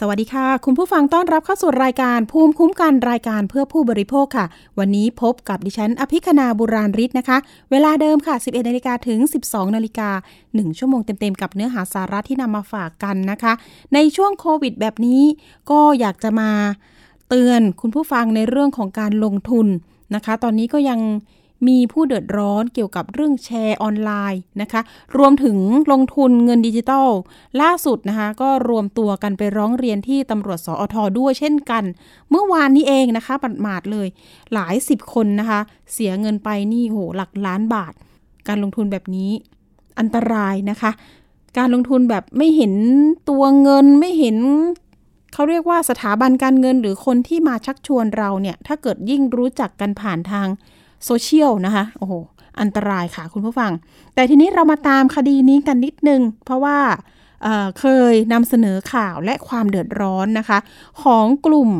สวัสดีค่ะ คุณผู้ฟังต้อนรับเข้าสู่รายการภูมิคุ้มกันรายการเพื่อผู้บริโภคค่ะ วันนี้พบกับดิฉัน อภิคณาบุราริศนะคะ เวลาเดิมค่ะ 11นาฬิกาถึง 12นาฬิกา1ชั่วโมงเต็มๆ กับเนื้อหาสาระที่นำมาฝากกันนะคะ ในช่วงโควิดแบบนี้ ก็อยากจะมาเตือนคุณผู้ฟังในเรื่องของการลงทุนนะคะ ตอนนี้ก็ยัง มีผู้เดือดร้อนเกี่ยวกับเรื่องแชร์ออนไลน์นะคะ รวมถึงลงทุนเงินดิจิทัล ล่าสุดนะคะ ก็รวมตัวกันไปร้องเรียนที่ตำรวจสอทด้วยเช่นกัน เมื่อวานนี้เองนะคะปัดหมาดเลย หลายสิบคนนะคะ เสียเงินไปนี่โหหลักล้านบาท การลงทุนแบบนี้อันตรายนะคะ การลงทุนแบบไม่เห็นตัวเงินไม่เห็นเขาเรียกว่าสถาบันการเงินหรือคนที่มาชักชวนเราเนี่ย ถ้าเกิดยิ่งรู้จักกันผ่านทาง โซเชียลนะคะ โอ้โห อันตรายค่ะคุณผู้ฟัง แต่ทีนี้เรามาตามคดีนี้กันนิดนึง เพราะว่าเเคยนำเสนอข่าวและความเดือดร้อนนะคะ ของกลุ่ม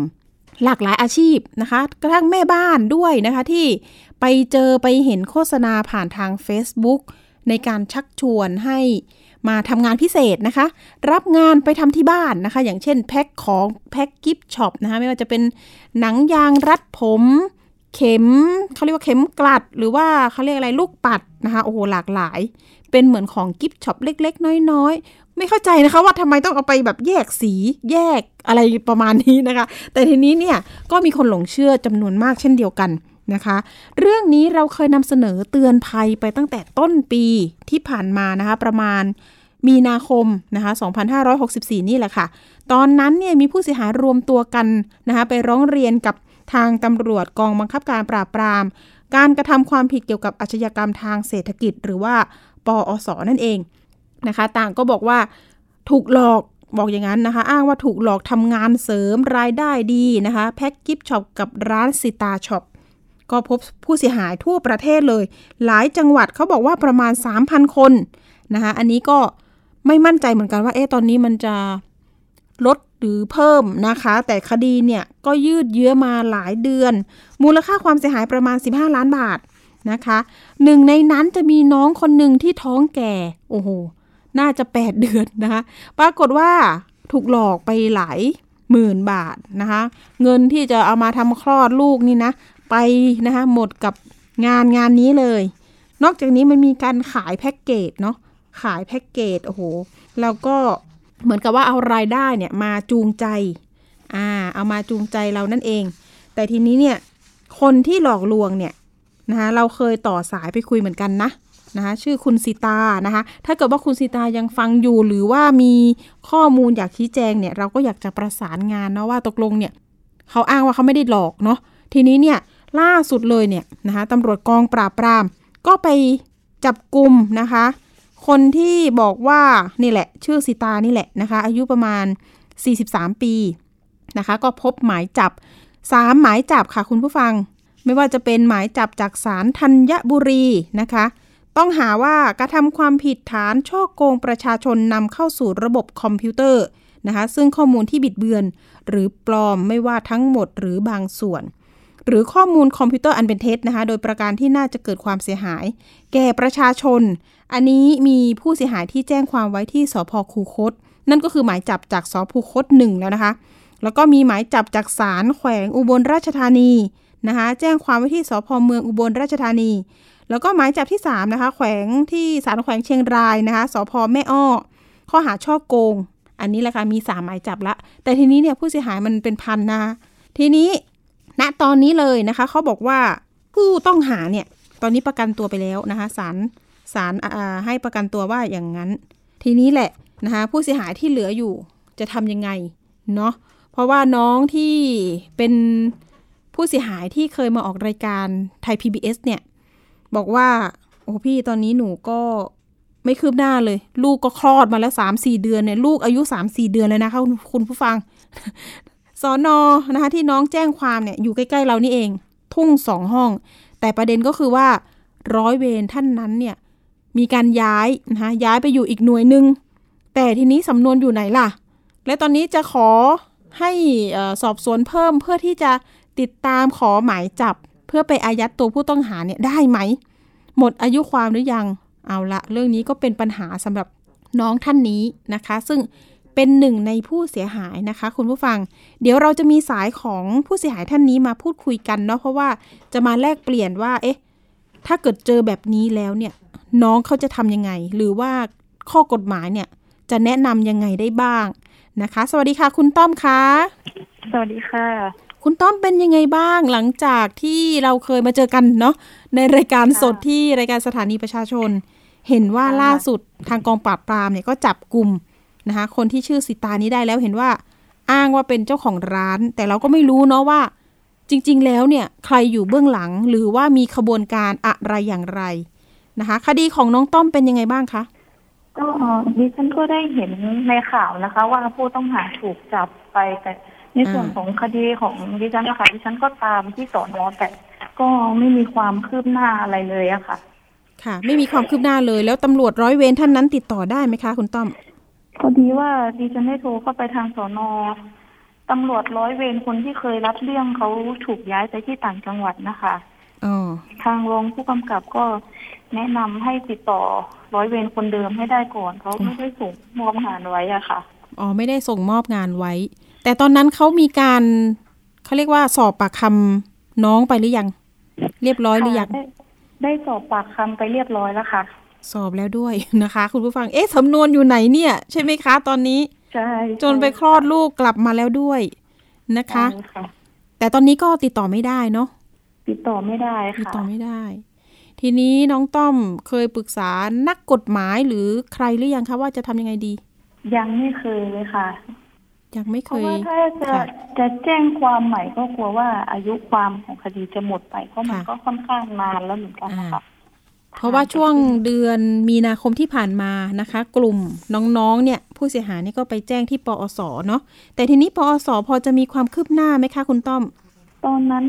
หลากหลายอาชีพนะคะ กระทั่งแม่บ้านด้วยนะคะที่ไปเจอไปเห็นโฆษณาผ่านทาง Facebook ในการชักชวนให้มาทำงานพิเศษนะคะ รับงานไปทำที่บ้านนะคะ อย่างเช่นแพ็คของแพ็คกิฟต์ช็อปนะคะ ไม่ว่าจะเป็นหนังยางรัดผม เข็มเขาเรียกว่าเข็มกลัด หรือว่าเขาเรียกอะไรลูกปัดนะคะโอ้โหหลากหลาย เป็นเหมือนของกิฟต์ช็อปเล็ก ๆ น้อยๆ ไม่เข้าใจนะคะว่าทำไมต้องเอาไปแบบแยกสีแยกอะไรประมาณนี้นะคะ แต่ทีนี้เนี่ยก็มีคนหลงเชื่อจำนวนมากเช่นเดียวกันนะคะ เรื่องนี้เราเคยนำเสนอเตือนภัยไปตั้งแต่ต้นปีที่ผ่านมานะคะประมาณมีนาคมนะคะ 2564 นี่แหละค่ะ ตอนนั้นเนี่ยมีผู้เสียหายรวมตัวกันนะคะไปร้องเรียนกับ ทางตำรวจกองบังคับการปราบปราม การกระทำความผิดเกี่ยวกับอาชญากรรมทางเศรษฐกิจ หรือว่าปอสนั่นเองนะคะ ต่างก็บอกว่าถูกหลอกบอกอย่างนั้นนะคะ อ้างว่าถูกหลอกทำงานเสริมรายได้ดีนะคะ แพ็กกิฟต์ช็อปกับร้านสิตาช็อปก็พบผู้เสียหายทั่วประเทศเลย หลายจังหวัดเขาบอกว่าประมาณ 3,000 คนนะคะ อันนี้ก็ไม่มั่นใจเหมือนกันว่า เอ๊ะ ตอนนี้มันจะลด หรือเพิ่มนะคะ แต่คดีเนี่ยก็ยืดเยื้อมาหลายเดือน มูลค่าความเสียหายประมาณ 15 ล้านบาทนะคะหนึ่งในนั้นจะมีน้องคนหนึ่งที่ท้องแก่ โอ้โห น่าจะ 8 เดือนนะคะ ปรากฏว่าถูกหลอกไปหลายหมื่นบาทนะคะ เงินที่จะเอามาทำคลอดลูกนี่นะ ไปนะคะหมดกับงานงานนี้เลย นอกจากนี้มันมีการขายแพ็กเกจเนาะ ขายแพ็กเกจ โอ้โห แล้วก็ เหมือนกับว่าเอารายได้เนี่ยมาจูงใจอ่าเอามาจูงใจเรานั่นเอง แต่ทีนี้เนี่ยคนที่หลอกลวงเนี่ยนะคะเราเคยต่อสายไปคุยเหมือนกันนะนะคะชื่อคุณสิตานะคะถ้าเกิดว่าคุณสิตายังฟังอยู่หรือว่ามีข้อมูลอยากชี้แจงเนี่ยเราก็อยากจะประสานงานเนาะว่าตกลงเนี่ยเขาอ้างว่าเขาไม่ได้หลอกเนาะทีนี้เนี่ยล่าสุดเลยเนี่ยนะคะตำรวจกองปราบปรามก็ไปจับกลุ่มนะคะ คนที่บอกว่านี่แหละ ชื่อสิตานี่แหละนะคะ อายุประมาณ 43 ปีนะคะ ก็พบหมายจับ 3 หมายจับค่ะคุณผู้ฟัง ไม่ว่าจะเป็นหมายจับจากศาลธัญบุรีนะคะ ต้องหาว่ากระทำความผิดฐานฉ้อโกงประชาชนนำเข้าสู่ระบบคอมพิวเตอร์นะคะ ซึ่งข้อมูลที่บิดเบือน หรือปลอมไม่ว่าทั้งหมดหรือบางส่วน หรือข้อมูลคอมพิวเตอร์อันเป็นเท็จนะคะ โดยประการที่น่าจะเกิดความเสียหาย แก่ประชาชน อันนี้มีผู้เสียหายที่แจ้งความไว้ที่สภ.คูคต นั่นก็คือหมายจับจากสพคูคตหนึ่งแล้วนะคะ แล้วก็มีหมายจับจากศาลแขวงอุบลราชธานีนะคะ แจ้งความไว้ที่สพเมืองอุบลราชธานี แล้วก็หมายจับที่3นะคะ แขวงที่ศาลแขวงเชียงรายนะคะ สพแม่อ้อ ข้อหาช่อโกง อันนี้แหละค่ะ มี3หมายจับละ แต่ทีนี้เนี่ยผู้เสียหายมันเป็นพันนะคะทีนี้ ณตอนนี้เลยนะคะเขาบอกว่าผู้ต้องหาเนี่ยตอนนี้ประกันตัวไปแล้วนะคะศาลศาลให้ประกันตัวว่าอย่างนั้น ทีนี้แหละนะคะผู้เสียหายที่เหลืออยู่จะทำยังไงเนาะเพราะว่าน้องที่เป็นผู้เสียหายที่เคยมาออกรายการไทย PBS เนี่ย บอกว่า โอ้พี่ตอนนี้หนูก็ไม่คืบหน้าเลย ลูกก็คลอดมาแล้วสามสี่เดือนเนี่ย ลูกอายุสามสี่เดือนเลยนะคะคุณคุณผู้ฟัง สอนอนะคะที่น้องแจ้งความเนี่ยอยู่ใกล้ๆเรานี่เอง ทุ่งสองห้อง แต่ประเด็นก็คือว่าร้อยเวรท่านนั้นเนี่ยมีการย้ายนะคะย้ายไปอยู่อีกหน่วยหนึ่งแต่ทีนี้สำนวนอยู่ไหนล่ะ และตอนนี้จะขอให้สอบสวนเพิ่มเพื่อที่จะติดตามขอหมายจับ เพื่อไปอายัดตัวผู้ต้องหาเนี่ยได้ไหม หมดอายุความหรือยังเอาละเรื่องนี้ก็เป็นปัญหาสำหรับน้องท่านนี้นะคะ ซึ่ง เป็นหนึ่งในผู้เสียหายนะคะ คุณผู้ฟัง เดี๋ยวเราจะมีสายของผู้เสียหายท่านนี้มาพูดคุยกันเนาะเพราะว่าจะมาแลกเปลี่ยนว่า เอ๊ะ ถ้าเกิดเจอแบบนี้แล้วเนี่ย น้องเขาจะทำยังไง หรือว่าข้อกฎหมายเนี่ย จะแนะนำยังไงได้บ้างนะคะ สวัสดีค่ะ คุณต้อมคะสวัสดีค่ะ คุณต้อมเป็นยังไงบ้างหลังจากที่เราเคยมาเจอกันเนาะในรายการสดที่รายการสถานีประชาชน เห็นว่าล่าสุดทางกองปราบปรามเนี่ยก็จับกลุ่ม นะคะ คนที่ชื่อสิตานี้ได้แล้วเห็นว่า อ้างว่าเป็นเจ้าของร้าน แต่เราก็ไม่รู้เนาะว่า จริง ๆ แล้วเนี่ยใครอยู่เบื้องหลังหรือว่ามีขบวนการอะไรอย่างไรนะคะ คดีของน้องต้อมเป็นยังไงบ้างคะก็ดิฉันก็ได้เห็นในข่าวนะคะ ว่าผู้ต้องหาถูกจับไปแต่ในส่วนของคดีของดิฉันนะคะดิฉันก็ตามที่สอนอแต่ก็ไม่มีความคืบหน้าอะไรเลยอะค่ะ ค่ะ ไม่มีความคืบหน้าเลย แล้วตำรวจร้อยเวรท่านนั้นติดต่อได้ไหมคะ คุณต้อม พอดีว่าดิฉันได้โทรเข้าไปทางสอนอตำรวจร้อยเวรคนที่เคยรับเรื่องเขาถูกย้ายไปที่ต่างจังหวัดนะคะอทางรองผู้กำกับก็แนะนำให้ติดต่อร้อยเวรคนเดิมให้ได้ก่อนเขาไม่ได้ส่งมอบงานไว้อะค่ะอ๋อไม่ได้ส่งมอบงานไว้ แต่ตอนนั้นเขามีการเขาเรียกว่าสอบปากคำน้องไปหรือยัง เรียบร้อยหรือยังได้สอบปากคำไปเรียบร้อยแล้วค่ะ สอบแล้วด้วยนะคะ คุณผู้ฟัง เอ๊ะสำนวนอยู่ไหนเนี่ย ใช่ไหมคะ ตอนนี้ ใช่ จนไปคลอดลูกกลับมาแล้วด้วยนะคะ แต่ตอนนี้ก็ติดต่อไม่ได้เนาะ ติดต่อไม่ได้ค่ะ ติดต่อไม่ได้ ทีนี้น้องต้อมเคยปรึกษานักกฎหมายหรือใครหรือยังคะว่าจะทำยังไงดี ยังไม่เคยเลยค่ะยังไม่เคยเพราะว่าถ้าจะจะแจ้งความใหม่ก็กลัวว่าอายุความของคดีจะหมดไปเพราะมันก็ค่อนข้างนานแล้วเหมือนกันนะคะ เพราะว่าช่วงเดือนมีนาคมที่ผ่านมานะคะ กลุ่มน้องๆเนี่ยผู้เสียหายนี่ก็ไปแจ้งที่ปอสเนาะแต่ทีนี้ปอสพอจะมีความคืบหน้าไหมคะคุณต้อม ตอนนั้น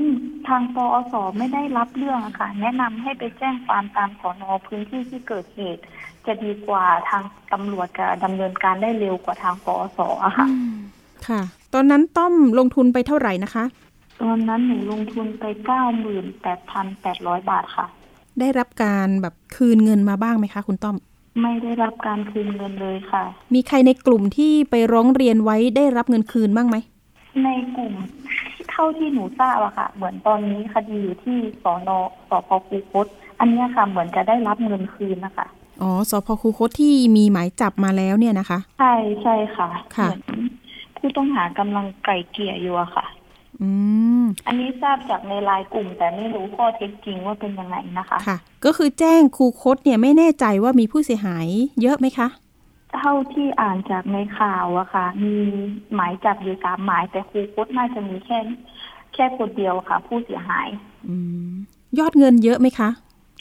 ทางปอสไม่ได้รับเรื่องอะค่ะ แนะนำให้ไปแจ้งความตามสอนอพื้นที่ที่เกิดเหตุ จะดีกว่าทางตำรวจจะดำเนินการได้เร็วกว่าทางปอสอะค่ะ ค่ะ ตอนนั้นต้อมลงทุนไปเท่าไหร่นะคะ ตอนนั้นหนูลงทุนไปเก้าหมื่นแปดพันแปดร้อยบาทค่ะ ได้รับการแบบคืนเงินมาบ้างไหมคะคุณต้อม ไม่ได้รับการคืนเงินเลยค่ะ มีใครในกลุ่มที่ไปร้องเรียนไว้ได้รับเงินคืนบ้างไหม ในกลุ่มเท่าที่หนูทราบอะค่ะ เหมือนตอนนี้คดีอยู่ที่สอนอสพคูคตอันนี้ค่ะเหมือนจะได้รับเงินคืนนะคะอ๋อสพคูคตที่มีหมายจับมาแล้วเนี่ยนะคะ ใช่ใช่ค่ะค่ะผู้ต้องหากำลังไก่เกี่ยอยู่อะค่ะ อืมอันนี้ทราบจากในไลน์กลุ่ม แต่ไม่รู้ข้อเท็จจริงว่าเป็นยังไงนะคะค่ะ ก็คือแจ้งครูคดเนี่ยไม่แน่ใจว่ามีผู้เสียหายเยอะไหมคะเท่าที่อ่านจากในข่าวอะค่ะ มีหมายจับอยู่สามหมาย แต่ครูคดน่าจะมีแค่แค่คนเดียวค่ะ ผู้เสียหายอืมยอดเงินเยอะไหมคะ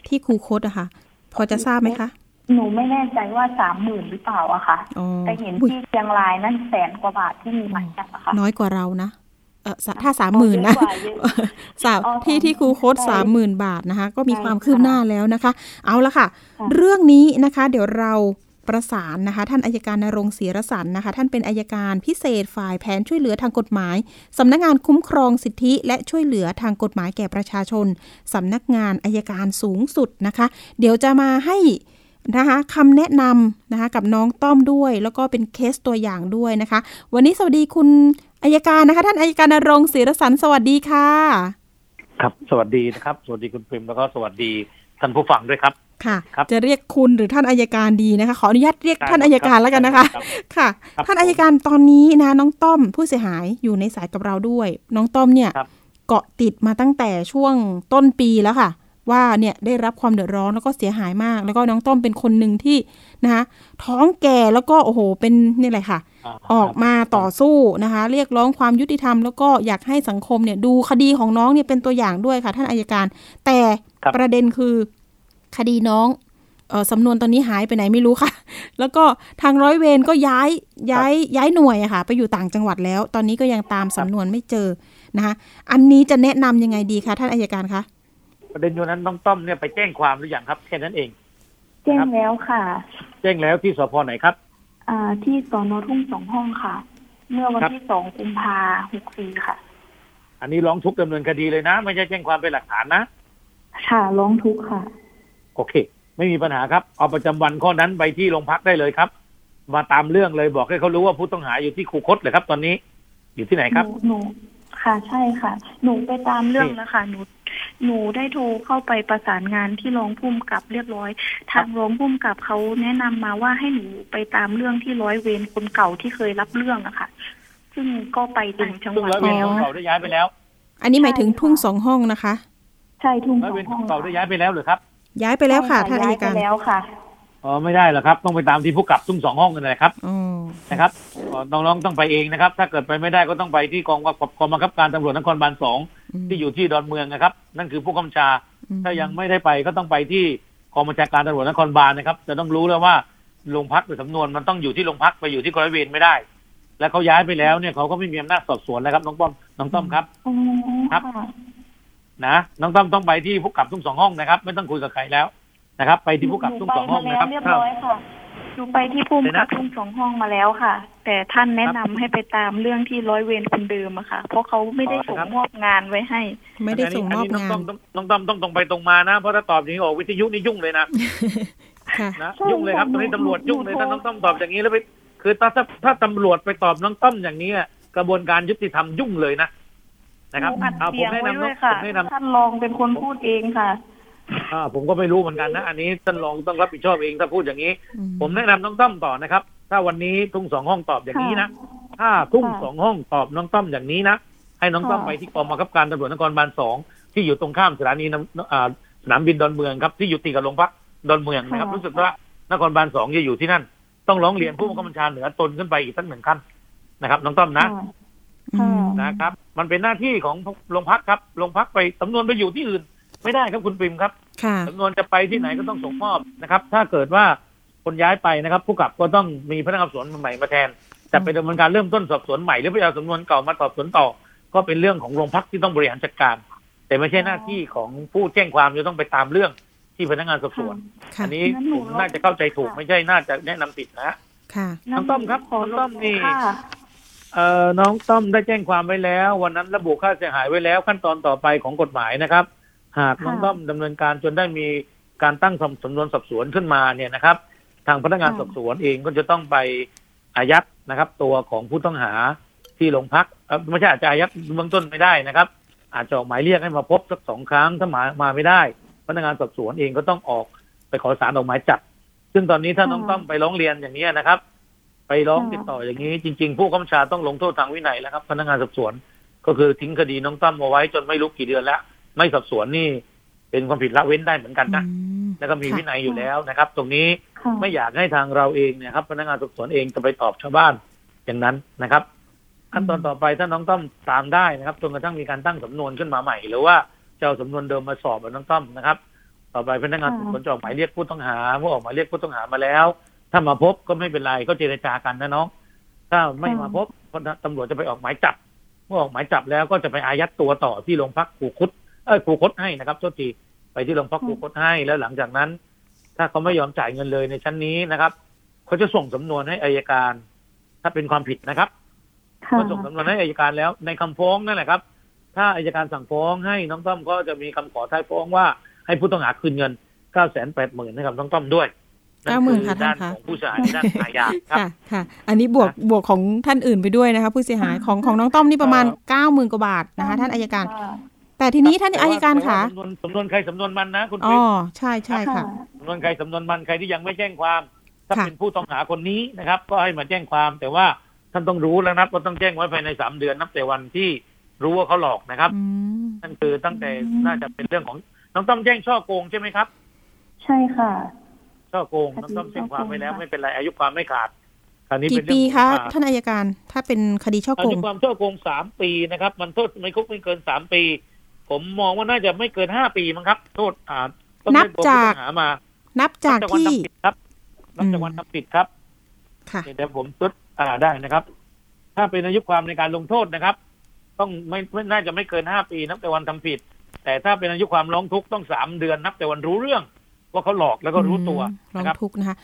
ที่ครูคดอะค่ะ พอจะทราบไหมคะหนูไม่แน่ใจว่าสามหมื่นหรือเปล่าอะค่ะแต่เห็นที่เชียงรายนั่นแสนกว่าบาทที่มีหมายจับอะค่ะ น้อยกว่าเรานะเออ ถ้าสามหมื่นนะสาวที่ที่ครูโค้ดสามหมื่นบาทนะคะ ก็มีความคืบหน้าแล้วนะคะ เอาละค่ะ เรื่องนี้นะคะ เดี๋ยวเราประสานนะคะ ท่านอายการนรงศรีรสันนะคะ ท่านเป็นอายการพิเศษฝ่ายแผนช่วยเหลือทางกฎหมายสำนักงานคุ้มครองสิทธิ และช่วยเหลือทางกฎหมายแก่ประชาชนสำนักงานอายการสูงสุดนะคะ เดี๋ยวจะมาให้นะคะคำแนะนำนะคะกับน้องต้อมด้วย แล้วก็เป็นเคสตัวอย่างด้วยนะคะ วันนี้สวัสดีคุณ อายการนะคะ ท่านอายการนรงศิรสันสวัสดีค่ะ ครับ สวัสดีนะครับ สวัสดีคุณพิมแล้วก็สวัสดีท่านผู้ฟังด้วยครับค่ะจะเรียกคุณหรือท่านอายการดีนะคะ ขออนุญาตเรียกท่านอายการแล้วกันนะคะ ค่ะ ท่านอายการตอนนี้นะ น้องต้อมผู้เสียหายอยู่ในสายกับเราด้วย น้องต้อมเนี่ยเกาะติดมาตั้งแต่ช่วงต้นปีแล้วค่ะ ว่าเนี่ยได้รับความเดือดร้อนแล้วก็เสียหายมาก แล้วก็น้องต้อมเป็นคนหนึ่งที่นะคะท้องแก่แล้วก็โอ้โหเป็นนี่แหละค่ะ ออกมาต่อสู้นะคะ เรียกร้องความยุติธรรม แล้วก็อยากให้สังคมเนี่ยดูคดีของน้องเนี่ยเป็นตัวอย่างด้วยค่ะ ท่านอายการ แต่ประเด็นคือคดีน้องเออสำนวนตอนนี้หายไปไหนไม่รู้ค่ะ แล้วก็ทางร้อยเวรก็ย้ายย้ายย้ายหน่วยอะค่ะ ไปอยู่ต่างจังหวัดแล้ว ตอนนี้ก็ยังตามสำนวนไม่เจอนะคะ อันนี้จะแนะนํำยังไงดีคะท่านอายการคะประเด็นอยู่นั้นน้องต้อมเนี่ยไปแจ้งความหรือยังครับแค่นั้นเอง แจ้งแล้วค่ะ แจ้งแล้วที่สพไหนครับ อ่าที่สอนอทุ่งสองห้องค่ะ เมื่อวันครับ ที่สองกุมภาหกสี่ค่ะ อันนี้ร้องทุกข์ดำเนินคดีเลยนะ ไม่ใช่แจ้งความเป็นหลักฐานนะ ค่ะร้องทุกข์ค่ะ โอเค ไม่มีปัญหาครับ เอาประจำวันข้อนั้นไปที่โรงพักได้เลยครับ มาตามเรื่องเลยบอกให้เขารู้ว่าผู้ต้องหาอยู่ที่คูคตเลยครับ ตอนนี้ อยู่ที่ไหนหครับนูหนู ค่ะใช่ค่ะ หนูไปตามเรื่องนี่แล้วค่ะ หนูหนูได้โทรเข้าไปประสานงานที่รองผู้กำกับเรียบร้อย ทางรองผู้กำกับเขาแนะนำมาว่าให้หนูไปตามเรื่องที่ร้อยเวรคนเก่าที่เคยรับเรื่องอะค่ะ ซึ่งก็ไปถึงจังหซึ่งวัดร้อยเวรแล้วของเก่าได้ย้ายไปแล้ว อันนี้หมายถึงใช่ค่ะทุ่งสองห้องนะคะ ใช่ทุ่งร้อยสอเวรงขห้อองงเก่าได้ย้ายไปแล้วเหรือครับ ย้ายไปแล้วค่ะใช่ท่านอายย้การไปแล้วค่ะ อ๋อไม่ได้หรอกครับ ต้องไปตามที่ผู้กับทุ่งสองห้องกันเลยครับอ๋อนะครับอ๋อน้องๆต้องไปเองนะครับ ถ้าเกิดไปไม่ได้ก็ต้องไปที่กองกองบังคับการตำรวจนครบาลสองมที่อยู่ที่ดอนเมืองนะครับ นั่นคือผู้กำชาอืมถ้ายังไม่ได้ไปก็ต้องไปที่กองบัญชาการตำรวจนครบาลนะครับ จะต้องรู้แล้วว่าโรงพักหรือสำนวนมันต้องอยู่ที่โรงพักไปอยู่ที่กรอยเวรไม่ได้ แล้วเขาย้ายไปแล้วเนี่ยเขาก็ไม่มีอำนาจสอบสวนแล้วครับน้องป้อมน้องต้อมครับอ๋อครับค่ะนะน้องต้อมต้องไปที่ผู้กับทุ่งสองห้องนะครับ ไม่ต้องคุยกับใครแล้ว นะครับ ไปที่ผู้กับทุ่งสองห้องนะครับหนูไปมาแล้วเรียบร้อยค่ะหนูไปที่ภูมิกับทุ่งสองห้องมาแล้วค่ะ แต่ท่านแนะนำให้ไปตามเรื่องที่ร้อยเวรคนเดิมอะค่ะ เพราะเขาไม่ได้ส่งมอบงานไว้ให้ ไม่ได้ส่งมอบนนี้งาน้อนงต้อมน้องต้อมต้องตรงไปตรงมานะเพราะถ้าตอบอย่างนี้ออกวิทยุนี่ยุ่งเลยนะค่ะนะใช่ยุ่งเลยครับค่ะตอนนี้หนูตำรวจยุ่งเลยหนูถ้าน้องต้อมตอบอย่างนี้แล้วไป คือถ้าถ้าถ้าตำรวจไปตอบน้องต้อมอย่างนี้อะกระบวนการยุติธรรมยุ่งเลยนะนะครับหนูอัดเอาผเสีมยงแนะไว้นำด้น้วองยค่ะผมแนะนำท่านรองเป็นคนพูดเองค่ะ อ่าผมก็ไม่รู้เหมือนกันนะ อันนี้ท่านรองต้องรับผิดชอบเองถ้าพูดอย่างนี้อืมผมแนะนำน้องต้อมต่อนะครับ ถ้าวันนี้ทุ่งสองห้องตอบอย่างนี้นะถ้าทุ่งค่ะสองห้องตอบน้องต้อมอย่างนี้นะให้น้องต้อมค่ะไปที่กองบังคับการตำรวจนครบาลสองที่อยู่ตรงข้ามสถานีน้ำอ่าสนามบินดอนเมืองครับที่อยู่ติดกับโรงพักดอนเมืองนะครับ รู้สึกว่านครบาลสองจะอยู่ที่นั่น ต้องร้องเรียนผู้บังคับบัญชาเหนือตนขึ้นไปอีกสักหนึ่งขั้นนะครับ น้องต้อมนะค่ะอืมนะครับ มันเป็นหน้าที่ของโรงพักครับโรงพักไปสำนวนไปอยู่ที่อื่น ไม่ได้ครับคุณปิมครับค่ะสำนวนจะไปที่ไหนก็ต้องส่งมอบนะครับ ถ้าเกิดว่าคนย้ายไปนะครับ ผู้กับก็ต้องมีพนักงานสอบสวนใหม่มาแทนจะไปดำเนินการเริ่มต้นสอบสวนใหม่หรือไปเอาสำนวนเก่ามาสอบสวนต่อ ก็เป็นเรื่องของโรงพักที่ต้องบริหารจัดการ แต่ไม่ใช่หน้าที่ของผู้แจ้งความจะต้องไปตามเรื่องที่พนักงานสอบสวนค่ะอันนี้งั้นหนูผมน่าจะเข้าใจถูกค่ะไม่ใช่น่าจะแนะนำผิดนะค่ะน้องต้อมครับขอน้องต้อมนี่ค่ะเอ่อน้องต้อมได้แจ้งความไว้แล้ว วันนั้นระบุค่าเสียหายไว้แล้วขั้นตอนต่อไปของกฎหมายนะครับ หากน้องค่ะต้อมดำเนินการจนได้มีการตั้งสำนวนสอบสวนขึ้นมาเนี่ยนะครับ ทางพนักงานค่ะสอบสวนเองก็จะต้องไปอายัดนะครับ ตัวของผู้ต้องหาที่โรงพักเอ่อไม่ใช่อาจจะอายัดเบื้องต้นไม่ได้นะครับ อาจจะออกหมายเรียกให้มาพบสักสองครั้งถ้ามามาไม่ได้ พนักงานสอบสวนเองก็ต้องออกไปขอสารออกหมายจับ ซึ่งตอนนี้ถ้าน้องต้อมไปร้องเรียนอย่างนี้ยนะครับ ไปร้องติดต่ออย่างนี้ จริง ๆ ผู้กำกับชาต้องลงโทษทางวินัยแล้วครับ พนักงานสอบสวน ก็คือทิ้งคดีน้องต้อมเอาไว้จนไม่รู้กี่เดือนแล้ว ไม่สอบสวนนี่เป็นความผิดละเว้นได้เหมือนกันนะอืมแล้วก็มีค่ะวินัยอยู่แล้วนะครับ ตรงนี้ค่ะไม่อยากให้ทางเราเองเนี่ยครับพนักงานสอบสวนเองจะไปตอบชาวบ้านอย่างนั้นนะครับขั้นตอนต่อไปถ้าน้องต้อมตามได้นะครับจนกระทั่งมีการตั้งสำนวนขึ้นมาใหม่ หรือว่าจะเอาสำนวนเดิมมาสอบกับน้องต้อมนะครับ ต่อไปพนักงานสอบสวนจะออกหมายเรียกผู้ต้องหาเมื่อออกหมายเรียกผู้ต้องหามาแล้ว ถ้ามาพบก็ไม่เป็นไรก็เจรจากันนะน้องถ้าไม่มาพบตำรวจจะไปออกหมายจับเมื่อออกหมายจับแล้วก็จะไปอายัดตัวต่อที่โรงพักคูคุด เออคูคตให้นะครับโทษทีไปที่โรงพักคูคตให้แล้วหลังจากนั้น ถ้าเขาไม่ยอมจ่ายเงินเลยในชั้นนี้นะครับเขาจะส่งสำนวนให้อายการ ถ้าเป็นความผิดนะครับค่ะก็ส่งสำนวนให้อายการแล้ว ในคำฟ้องนั่นแหละครับ ถ้าอายการสั่งฟ้องให้น้องต้อมก็จะมีคำขอท้ายฟ้องว่าให้ผู้ต้องหาคืนเงินเก้าแสนแปดหมื่นให้กับน้องต้อมด้วยเก้าหมื่นอค่ะด้านท่านคะของผู้เสียหายด้านอาญาครับค่ะค่ะ อันนี้บวกบวกของท่านอื่นไปด้วยนะคะ ผู้เสียหายของของน้องต้อมนี่ประมาณเอ่อเก้าหมื่นกว่าบาทนะคะ ท่านอายการค่ะ แต่ทีนี้ท่านแต่ว่อายการแต่ว่คะสำนวนสำนวนใครสำนวนมันนะคุณอ๋ปิ๊อกใช่ใช่ค่ะสำนวนใครสำนวนมันใครที่ยังไม่แจ้งความ ถ้าค่ะเป็นผู้ต้องหาคนนี้นะครับ ก็ให้มาแจ้งความแต่ว่าท่านต้องรู้แล้วนะครับว่าต้องแจ้งไว้ภายในสามเดือนนับแต่วันที่รู้ว่าเขาหลอกนะครับอืมนั่นคือตั้งแต่อืมน่าจะเป็นเรื่องของน้องต้อมแจ้งช่อโกงใช่ไหมครับ ใช่ค่ะ ช่อโกงคดีน้องต้อมแจ้งความไว้แล้วช่อโกงค่ะไม่เป็นไรอายุความไม่ขาดคราวนี้กี่เป็นเรื่ปีองคะอ่าท่านอายการถ้าเป็นคดีช่ออาโกยุงความช่อโกงสามปีนะครับ มันโทษไม่คุกไม่เกินสามปี ผมมองว่าน่าจะไม่เกินห้าปีมั้งครับ โทษอ่าต้องนับเล่ตัวจากผู้ต้องหามา นับจากนับวันที่ทำผิดครับ นับจากวันทำผิดครับค่ะเดี๋ยวผมตึดอ่าได้นะครับ ถ้าเป็นอายุความในการลงโทษนะครับ ต้องไม่ไม่น่าจะไม่เกินห้าปี นับแต่วันทำผิด แต่ถ้าเป็นอายุความร้องทุกข์ต้องสามเดือนนับแต่วันรู้เรื่อง ว่าเขาหลอกแล้วก็รู้ตัวร้อนะงครับทุกข์นะคะ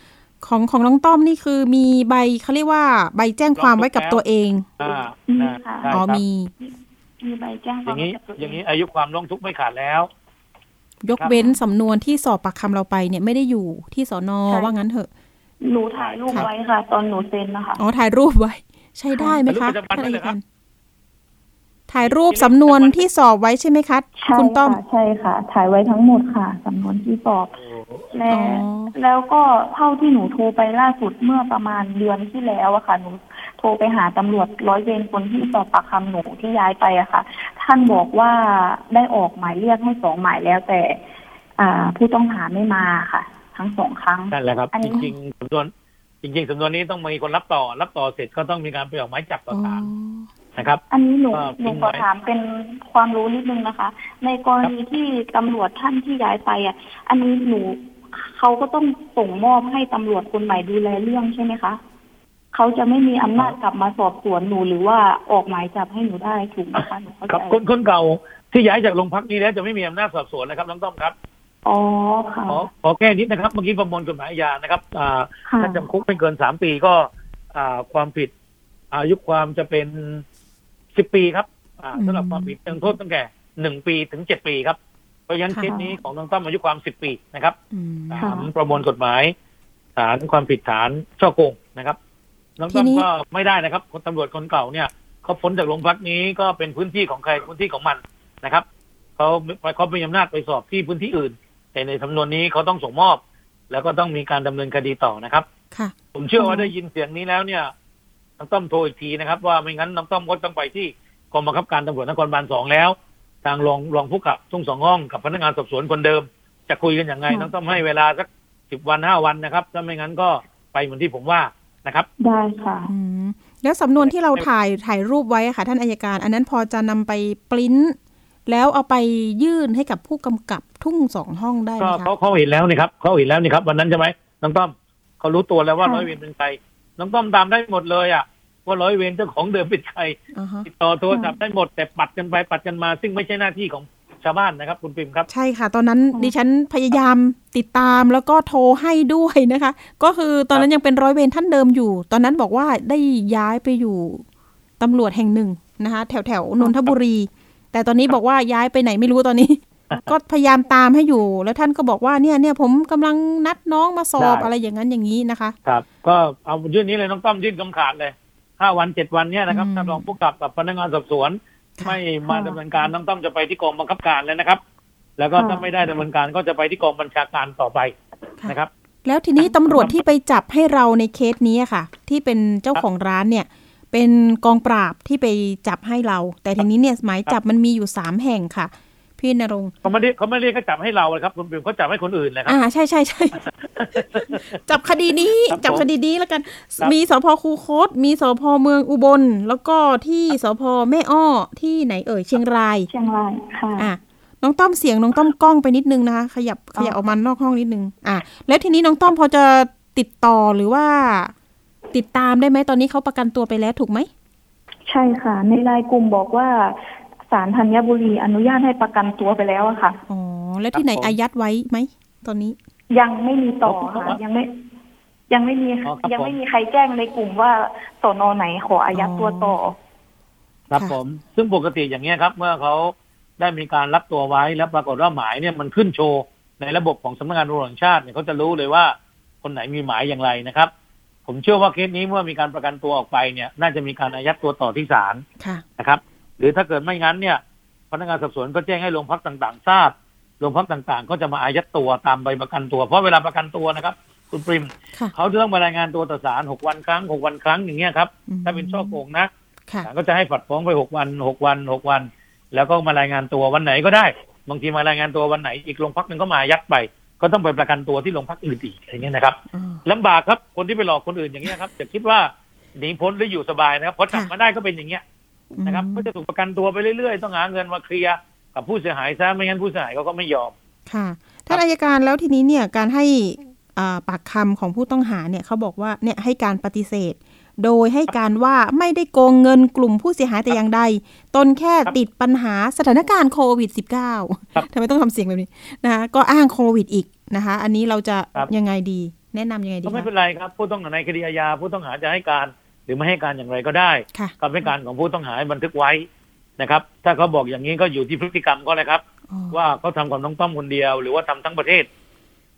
ของของน้องต้อมนี่คือมีใบเขาเรียกว่า ใบแจ้งความไว้กับตัวเอง อ่ามีอ่าค่ะใช่อ๋อครับมี มีใบแจ้งคอวามย่างนี้ไว้กับตัวเอย่างนี้อายุความร้องทุกข์ไม่ขาดแล้ว ยกเว้นสำนวนที่สอบปากคำเราไปเนี่ยไม่ได้อยู่ที่สอนอใช่ว่างั้นเถอะ หนูถ่ายรูปค่ะไว้ค่ะ ตอนหนูเซ็นนะคะอ๋อถ่ายรูปไว้ ใช้ได้ไหมคะถ่ายรูปประจำวันท่านไว้อาเลยยครัการบถ่ายรูปสำนวนที่สอบไว้ใช่ไหมคะใช่คุณต้อมค่ะใช่ค่ะ ถ่ายไว้ทั้งหมดค่ะสำนวนที่สอบและอ๋อแล้วก็เท่าที่หนูโทรไปล่าสุดเมื่อประมาณเดือนที่แล้วอะค่ะ หนูโทรไปหาตำรวจร้อยเวรคนที่สอบปากคำหนูที่ย้ายไปอะค่ะ ท่านบอกว่าได้ออกหมายเรียกให้สองหมายแล้วแต่ อ่า ผู้ต้องหาไม่มาค่ะ ทั้งสองครั้งนั่นแหละครับอันจนี้ริงๆสำนวน จริง ๆสำนวนนี้ต้องมีคนรับต่อ รับต่อเสร็จก็ต้องมีการไปออกหมายจับต่ออ๋อศาลนะครับ อันนี้หนูก็หนูทิ้งขอไว้ถามเป็นความรู้นิดนึงนะคะ ในกรณีที่ตำรวจท่านที่ย้ายไปอะ อันนี้หนูเขาก็ต้องส่งมอบให้ตำรวจคนใหม่ดูแลเรื่องใช่ไหมคะ เขาจะไม่มีอำนาจกลับมาสอบสวนหนูหรือว่าออกหมายจับให้หนูได้ถูกไหมคะหนูเข้าครับใจคนคนเก่าที่ย้ายจากโรงพักนี้แล้วจะไม่มีอำนาจสอบสวนนะครับน้องต้อมครับอ๋อค่ะขอขอแก้นิดนะครับเมื่อกี้ประมวลกฎหมายอาญานะครับอ่าค่ะถ้าจำคุกไม่เกินสามปีก็อ่าความผิดอายุความจะเป็นสิบปีครับอ่าอืมสำหรับความผิดยังโทษตั้งแต่หนึ่งปีถึงเจ็ดปีครับ เพราะฉะนั้นค่ะเคสนี้ของน้องต้อมอายุความสิบปีนะครับอืมค่ะฐานประมวลกฎหมาย ฐานความผิดฐานช่อโกงนะครับ น้องต้อมทีนี้ก็ไม่ได้นะครับ คนตำรวจคนเก่าเนี่ยเขาพ้นจากโรงพักนี้ก็เป็นพื้นที่ของใครพื้นที่ของมันนะครับเขาเขามีอำนาจไปสอบที่พื้นที่อื่น แต่ในสำนวนนี้เขาต้องส่งมอบ แล้วก็ต้องมีการดำเนินคดีต่อนะครับค่ะผมเชื่อว่าได้ยินเสียงนี้แล้วเนี่ยน้องต้อมโทรอีกทีนะครับ ว่าไม่งั้นน้องต้อมก็ต้องไปที่กองบังคับการตำรวจนครบาลสองแล้ว ทางรองรองผู้กับทุ่งสองห้องกับพนักงานสอบสวนคนเดิม จะคุยกันยังไงค่ะน้องต้อมให้เวลาสักสิบวันห้าวันนะครับถ้าไม่งั้นก็ไปเหมือนที่ผมว่า นะครับ ได้ค่ะอืมแล้วสำนวนที่เราถ่ายถ่ายรูปไว้อะค่ะ ท่านอายการ อันนั้นพอจะนำไปปริ้นแล้วเอาไปยื่นให้กับผู้กำกับทุ่งสองห้องได้ไหก็มคะเขาเขาเห็นแล้วนี่ครับเขาเห็นแล้วนี่ครับวันนั้นใช่ไหมน้องต้อมเขารู้ตัวแล้วว่าค่ะร้อยเวรเป็นใครน้องต้อมตามได้หมดเลยอะว่าร้อยเวรเจ้าของเดิมเป็นใครอ่าฮะติดต่อโทรศัพท์ได้หมดแต่ปัดกันไปปัดกันมา ซึ่งไม่ใช่หน้าที่ของ ชาวบ้านนะครับ คุณปิมครับ ใช่ค่ะ ตอนนั้นดิฉันพยายามติดตามแล้วก็โทรให้ด้วยนะคะ ก็คือตอนนั้นยังเป็นร้อยเวรท่านเดิมอยู่ ตอนนั้นบอกว่าได้ย้ายไปอยู่ตำรวจแห่งหนึ่งนะคะ แถวแถวๆนนทบุรี แต่ตอนนี้บอกว่าย้ายไปไหนไม่รู้ตอนนี้ ก็พยายามตามให้อยู่ แล้วท่านก็บอกว่าเนี่ยเนี่ยผมกำลังนัดน้องมาสอบได้อะไรอย่างนั้นอย่างนี้นะคะ ครับ ก็เอายื่นนี้เลยน้องต้อมยื่นคำขาดเลยห้าวันเจ็ดวันเนี่ยนะครับอืมท่านรองผู้กำกับกับพนักงานสอบสวนค่ะ ไม่มาดำเนินการน้องต้อมจะไปที่กองบังคับการเลยนะครับ แล้วก็ค่ะถ้าไม่ได้ดำเนินการก็จะไปที่กองบัญชาการต่อไปนะครับ แล้วทีนี้ตำรวจที่ไปจับให้เราในเคสนี้อะค่ะ ที่เป็นเจ้าของร้านเนี่ย เป็นกองปราบที่ไปจับให้เรา แต่ทีนี้เนี่ยหมายจับมันมีอยู่สามแห่งค่ะ พี่นรงค์เขาไม่ได้เขาไม่เรียกเขาจับให้เราเลยครับคุณปิมเขาจับให้คนอื่นเลยครับอ่าใช่ใช่ใช่จับคดีนี้ครับผมจับคดีนี้แล้วกันครับมีสพคูโคต มีสพเมืองอุบล แล้วก็ที่สพแม่อ้อที่ไหนเอ่ยเชียงราย เชียงรายค่ะอะน้องต้อมเสียงน้องต้อมกล้องไปนิดนึงนะคะขยับขยับออกมานอกห้องนิดนึง อะแล้วทีนี้น้องต้อมพอจะติดต่อหรือว่า ติดตามได้ไหมตอนนี้เขาประกันตัวไปแล้วถูกไหมใช่ค่ะ ในรายกลุ่มบอกว่า ศาลธัญบุรีอนุญาตให้ประกันตัวไปแล้วอะค่ะ อ๋อ แล้วที่ไหนครับผมอายัดไว้ไหมตอนนี้ ยังไม่มีต่อครัค่ะบยังไม่ ยังไม่มีอ๋อครับยังไม่ผมมีใครแจ้งในกลุ่มว่าสนไหนขออายัดตัวต่อ ครับค่ะผม ซึ่งปกติอย่างเงี้ยครับ เมื่อเขาได้มีการรับตัวไว้แล้วปรากฏว่าหมายเนี่ยมันขึ้นโชว์ในระบบของสำนักงานตำรวจแห่งชาติเนี่ยเขาจะรู้เลยว่าคนไหนมีหมายอย่างไรนะครับ ผมเชื่อว่าเคสนี้เมื่อมีการประกันตัวออกไปเนี่ย น่าจะมีการอายัดตัวต่อที่ศาลค่ะนะครับห รือถ้าเกิดไม่งั้นเนี่ย พนักงานสอบสวนก็แจ้งให้โรงพักต่างๆ ทราบโรงพักต่างๆ ก็จะมาอายัดตัวตามใบประกันตัว เพราะเวลาประกันตัวนะครับ คุณปริมค่ะเขาจะต้องมารายงานตัวต่อศาลหกวันครั้งหกวันครั้งอย่างเงี้ยครับอืมถ้าเป็นช่อโกงนะค่ะศาลก็จะให้ผัดฟ้องไปหกวันหกวันหกวัน แล้วก็มารายงานตัววันไหนก็ได้ บางทีมารายงานตัววันไหนอีกโรงพักหนึ่งก็มายัดไป ก็ต้องไปประกันตัวที่โรงพักอื่นอีกอย่างเงี้ยนะครับอ๋อลำบากครับคนที่ไปหลอกคนอื่นอย่างเงี้ยครับจะคิดว่าหนีพ้นหรืออยู่สบายนะครับพอจับค่ะมาได้ก็เป็นอย่างเงี้ย นะครับอืมก็จะถูกประกันตัวไปเรื่อยๆ ต้องหาเงินมาเคลียร์กับผู้เสียหายซะไม่งั้นผู้เสียหายเขาก็ไม่ยอม ค่ะท่านอายการแล้วทีนี้เนี่ยการให้อ่าปากคำของผู้ต้องหาเนี่ยเขาบอกว่าเนี่ยให้การปฏิเสธ โดยให้การว่าไม่ได้โกงเงินกลุ่มผู้เสียหายแต่อย่างใด ตนแค่ครับติดปัญหาสถานการณ์โควิดครับ -19 ทำไมต้องทำเสียงแบบนี้นะคะก็อ้างโควิดอีกนะคะ อันนี้เราจะครับยังไงดี แนะนำยังไงดีก็ไม่คะเป็นไรครับ ผู้ต้องหาในคดีอาญาผู้ต้องหาจะให้การ หรือไม่ให้การอย่างไรก็ได้ค่ะคำให้การของผู้ต้องหาให้บันทึกไว้นะครับ ถ้าเขาบอกอย่างนี้ก็อยู่ที่พฤติกรรมก็เลยครับอ๋อว่าเขาทำกับน้องต้อมคนเดียว หรือว่าทำทั้งประเทศ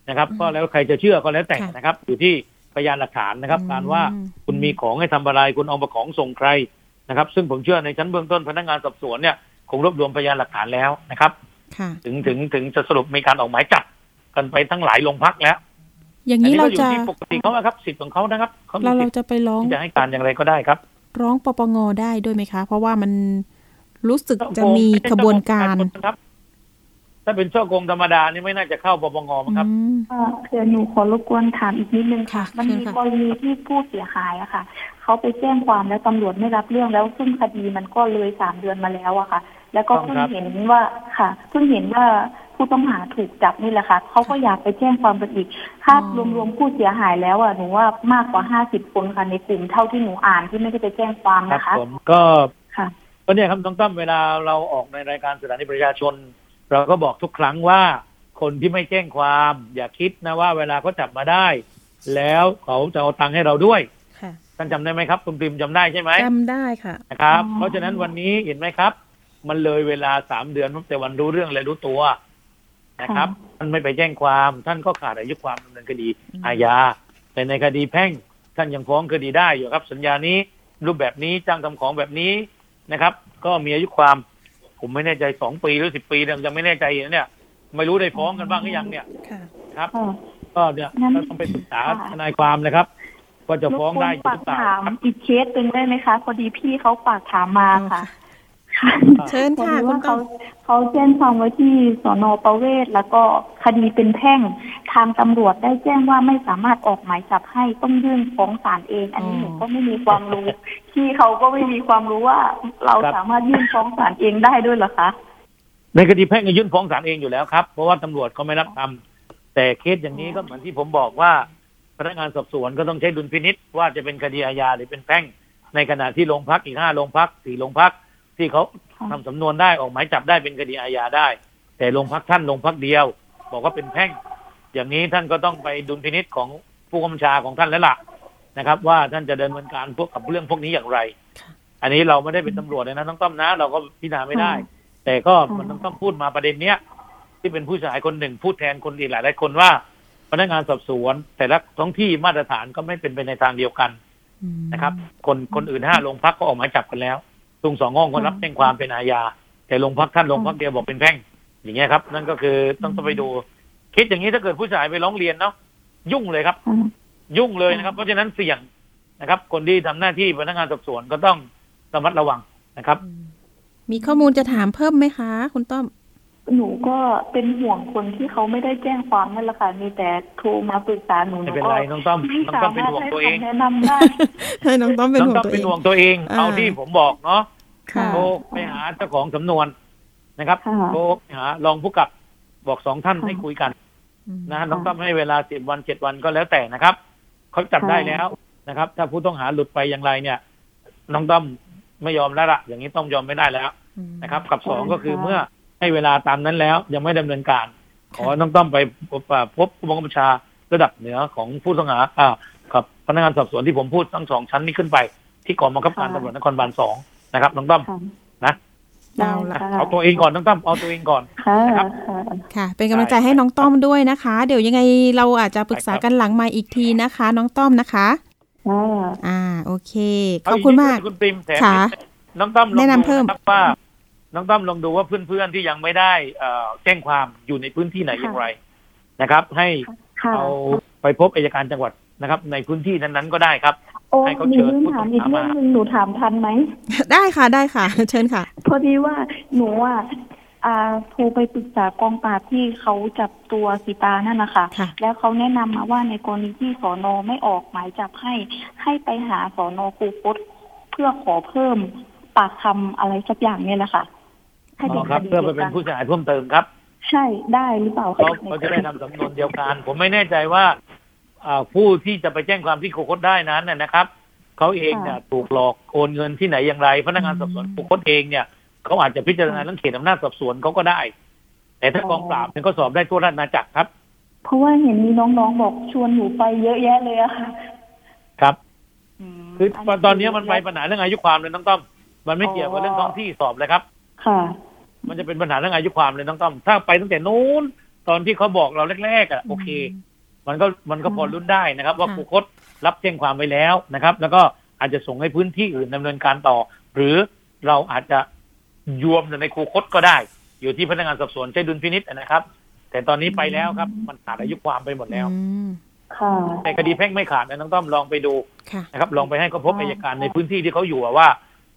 นะครับอืมก็แล้วใครจะเชื่อก็แล้วแต่ค่ะนะครับ อยู่ที่พยานหลักฐานนะครับอืมการว่าคุณมีของให้ทำอะไรคุณเอามาของส่งใครนะครับ ซึ่งผมเชื่อในชั้นเบื้องต้นพนักงานสอบสวนเนี่ยคงรวบรวมพยานหลักฐานแล้วนะครับค่ะถึงถึงถึงจะสรุปมีการออกหมายจับกันไปทั้งหลายโรงพักแล้ว อย่างอันนี้นี้เราก็อยู่จะที่ปกติเขาอะครับสิทธิ์ของเขานะครับเขามีเราสิเราทธิ์จะไปร้องที่จะให้การอย่างไรก็ได้ครับ ร้องปปงได้ด้วยไหมคะ เพราะว่ามันรู้สึกจะมีขบวนการครับถ้าเป็นช่อโกงธรรมดานี่ไม่น่าจะเข้าปปงมั้งครับอืมเอ่อเดี๋ยวหนูขอรบกวนถามอีกนิดนึงค่ะค่ะมันมีเชิญค่ะกรณีที่ผู้เสียหายอะค่ะ เขาไปแจ้งความแล้วตำรวจไม่รับเรื่องแล้วซึ่งคดีมันก็เลยสามเดือนมาแล้วอะค่ะ แล้วก็เพิ่งครับเห็นว่าค่ะเพิ่งเห็นว่าผู้ต้องหาถูกจับนี่แหละค่ะเขาก็อยากไปแจ้งความกันอีกถ้ารวมๆผู้เสียหายแล้วอะหนูว่ามากกว่าห้าสิบคนค่ะในกลุ่มเท่าที่หนูอ่านที่ไม่ได้ไปแจ้งความครับนะคะผมก็ค่ะก็เนี่ยครับน้องตั้มเวลาเราออกในรายการสถานีประชาชน เราก็บอกทุกครั้งว่าคนที่ไม่แจ้งความ อย่าคิดนะว่าเวลาเขาจับมาได้ แล้วเขาจะเอาตังค์ให้เราด้วยค่ะท่านจำได้ไหมครับ คุณพิมพ์จำได้ใช่ไหมจำได้ค่ะนะครับอ๋อเพราะฉะนั้นวันนี้เห็นไหมครับ มันเลยเวลาสามเดือนตั้งแต่วันรู้เรื่องและรู้ตัวนะครับท่านไม่ไปแจ้งความท่านก็ขาดอายุความดำเนินคดีอืมอาญาแต่ในคดีแพ่งท่านยังฟ้องคดีได้อยู่ครับ สัญญานี้รูปแบบนี้จ้างทำของแบบนี้นะครับ ก็มีอายุความ ผมไม่แน่ใจสองปีหรือสิบปีเนี่ยยังไม่แน่ใจนะเนี่ย ไม่รู้ได้ฟ้องกันบ้างหรือยังเนี่ยค่ะครับค่ะก็เนี่ยงั้นเราต้องไปปรึกษาค่ะทนายความเลยครับว่าจะฟ้องได้อรยู่บกวนหรือเปล่าฝากถามครับอีกเคสหนึ่งได้ไหมคะพอดีพี่เขาฝากถามมาค่ะค่ะ เชิญค่ะพอดีคุว่าณต้เขาอมเขาแจ้งความไว้ที่สอนอประเวศแล้วก็คดีเป็นแพ่งทางตำรวจได้แจ้งว่าไม่สามารถออกหมายจับให้ต้องยื่นฟ้องศาลเอง อันนี้หนูก็ไม่มีความรู้พี่เขาก็ไม่มีความรู้ว่า เราสามารถยื่นฟ้องศาลเองได้ด้วยเหรอคะในคดีแพ่งก็ยื่นฟ้องศาลเองอยู่แล้วครับ เพราะว่าตำรวจเขาไม่รับทำแต่เคสอย่างนี้ก็เหมือนที่ผมบอกว่าพนักงานสอบสวนก็ต้องใช้ดุลพินิษว่าจะเป็นคดีอาญาหรือเป็นแพ่ง ในขณะที่โรงพักอีกห้าโรงพักสี่โรงพัก ที่เขาค่ะทำสำนวนได้ออกหมายจับได้เป็นคดีอาญาได้ แต่โรงพักท่านโรงพักเดียว บอกว่าเป็นแพ่ง อย่างนี้ท่านก็ต้องไปดุลพินิษของผู้กำกับชาของท่านแล้วล่ะนะครับ ว่าท่านจะเดินดำเนินการพวกกับเรื่องพวกนี้อย่างไรค่ะอันนี้เราไม่ได้เป็นตำรวจเลยนะต้องต้อมนะ เราก็พิจารณาไม่ได้ แต่ก็มันต้องต้องพูดมาประเด็นเนี้ยที่เป็นผู้เสียหายคนหนึ่งพูดแทนคนอีกหลายหลายๆคนว่าพนักงานสอบสวน แต่ละท้องที่มาตรฐานก็ไม่เป็นไปในทางเดียวกันอืมนะครับ คนคนอื่นห้าโรงพักก็ออกหมายจับกันแล้ว ตรงสองห้องก็รับแจ้งความเป็นอาญาแต่โรงพักท่านโรงพักเดียวบอกเป็นแพ่ง อย่างเงี้ยครับ นั่นก็คือต้องต้องไปดู คิดอย่างนี้ถ้าเกิดผู้เสียหายไปร้องเรียนเนาะยุ่งเลยครับอืมยุ่งเลยนะครับ เพราะฉะนั้นเสี่ยงนะครับ คนที่ทำหน้าที่พนักงานสอบสวนก็ต้องระมัดระวังนะครับอืมมีข้อมูลจะถามเพิ่มไหมคะ คุณต้อมหนูก็เป็นห่วงคนที่เขาไม่ได้แจ้งความนั่นแหละค่ะมีแต่โทรมาปรึกษาหนูหไม่นูเป็นก็ไรน้องต้อมไม่น้องสาต้อมเป็นมารถห่วงให้ตัวเองคำแนะนำได้ให้น้องต้อมเป็นน้องห่วงต้อมตัวเป็เอนงห่วงตัวเองอ่าเอาที่ผมบอกเนาะค่ะ โทรไปหาเจ้าของสำนวนนะครับค่ะโทรไปหารองผู้กับบอกสองท่านค่ะให้คุยกันอืมนะน้องต้อมให้เวลาสิบวันเจ็ดวันก็แล้วแต่นะครับเขาจับได้แล้วนะครับ ถ้าผู้ต้องหาหลุดไปอย่างไรเนี่ย น้องต้อมไม่ยอมแล้วละอย่างนี้ต้องยอมไม่ได้แล้วอืมนะครับ กับสองค่ะก็คือเมื่อให้เวลาตามนั้นแล้ว ยังไม่ดำเนินการ ขอน้องต้อมไปพบอ่าพบผู้บังคับบัญชาระดับเหนือของผู้ต้องหาอ่ากับพนักงานสอบสวนที่ผมพูดทั้งสองชั้นนี้ขึ้นไป ที่กองบังคับการตำรวจนครบาลสอง นะครับน้องต้อมค่ะนะได้เอาละค่ะเอาตัวเองก่อนน้องต้อมเอาตัวเองก่อนค่ะนะครับค่ะค่ะเป็นกำลังใจให้น้องต้อมด้วยนะคะ เดี๋ยวยังไงเราอาจจะปรึกษากันหลังไมาอีกทีนะคะ น้องต้อมนะคะค่ะอ่าโอเคขอบคุณมากเออีนิดนึงคุณปริมแถมค่ะนิดนึงน้องต้อมลองแนะนำดูเพิ่มนะครับว่าน้องต้อมลองดูว่าเพื่อนๆที่ยังไม่ได้เอ่อแจ้งความอยู่ในพื้นที่ไหนอย่างไรนะครับ ให้ค่ะเอาไปพบอัยการจังหวัด นะครับ ในพื้นที่นั้นๆก็ได้ครับโอ้ให้เขาหเชินูญลืมผู้ถามต้องอีกหาเรื่องมาหนึ่งหนูถามทันไหม ได้ค่ะได้ค่ะ เชิญค่ะ พอดีว่าหนูอะอ่าโทรไปปรึกษากองปราบที่เขาจับตัวสีตานั่นนะคะค่ะแล้วเขาแนะนำมาว่าในกรณีที่สอนอไม่ออกหมายจับให้ ให้ไปหาสอนอคูคตเพื่อขอเพิ่มปากคำอะไรสักอย่างเนี่ยแหละค่ะให้อ๋เป็อนครับคดีเพื่อไปดียวเป็นกันผู้เสียหายเพิ่มเติมครับ ใช่ได้หรือเปล่าเขาเขาจะได้ทำสำนวนเดียวกัน ผมไม่แน่ใจว่าอ่า ผู้ที่จะไปแจ้งความที่โคคตได้นั้นน่ะนะครับเขาเองเนี่ยถูกหลอกโอนเงินที่ไหนอย่างไร พนักงานสอบสวนโคคตเองเนี่ยเขาอาจจะพิจารณาเรื่องเขตอำนาจสอบสวนเขาก็ได้ แต่ถ้ากองปราบเนี่ยก็สอบได้ทั่วราชอาณาจักรครับ เพราะว่าเห็นมีน้องๆบอกชวนหนูไปเยอะแยะเลยอะค่ะครับมคือตอนนี้มันไปปัญหาเรื่องอายุความเลยน้องต้อม มันไม่เกี่ยวกับเรื่องท้องที่สอบเลยครับ ค่ะ มันจะเป็นปัญหาเรื่องอายุความเลยน้องต้อม ถ้าไปตั้งแต่นู้นตอนที่เขาบอกเราแรกๆอะโอเค มันก็มันก็พอรุ้นได้นะครับ ว่าค่ะครูคดรับแจ้งความไปแล้วนะครับ แล้วก็อาจจะส่งให้พื้นที่อื่นดำเนินการต่อ หรือเราอาจจะยวมในครูคดก็ได้ อยู่ที่พนักงานสอบสวนใช้ดุลพินิษนะครับ แต่ตอนนี้ไปแล้วครับ มันขาดอายุความไปหมดแล้วอืมค่ะแต่คดีแพ่งไม่ขาดนะน้องต้อมลองไปดูค่ะนะครับ ลองไปให้เขาพบอัยการในพื้นที่ที่เขาอยู่อะว่า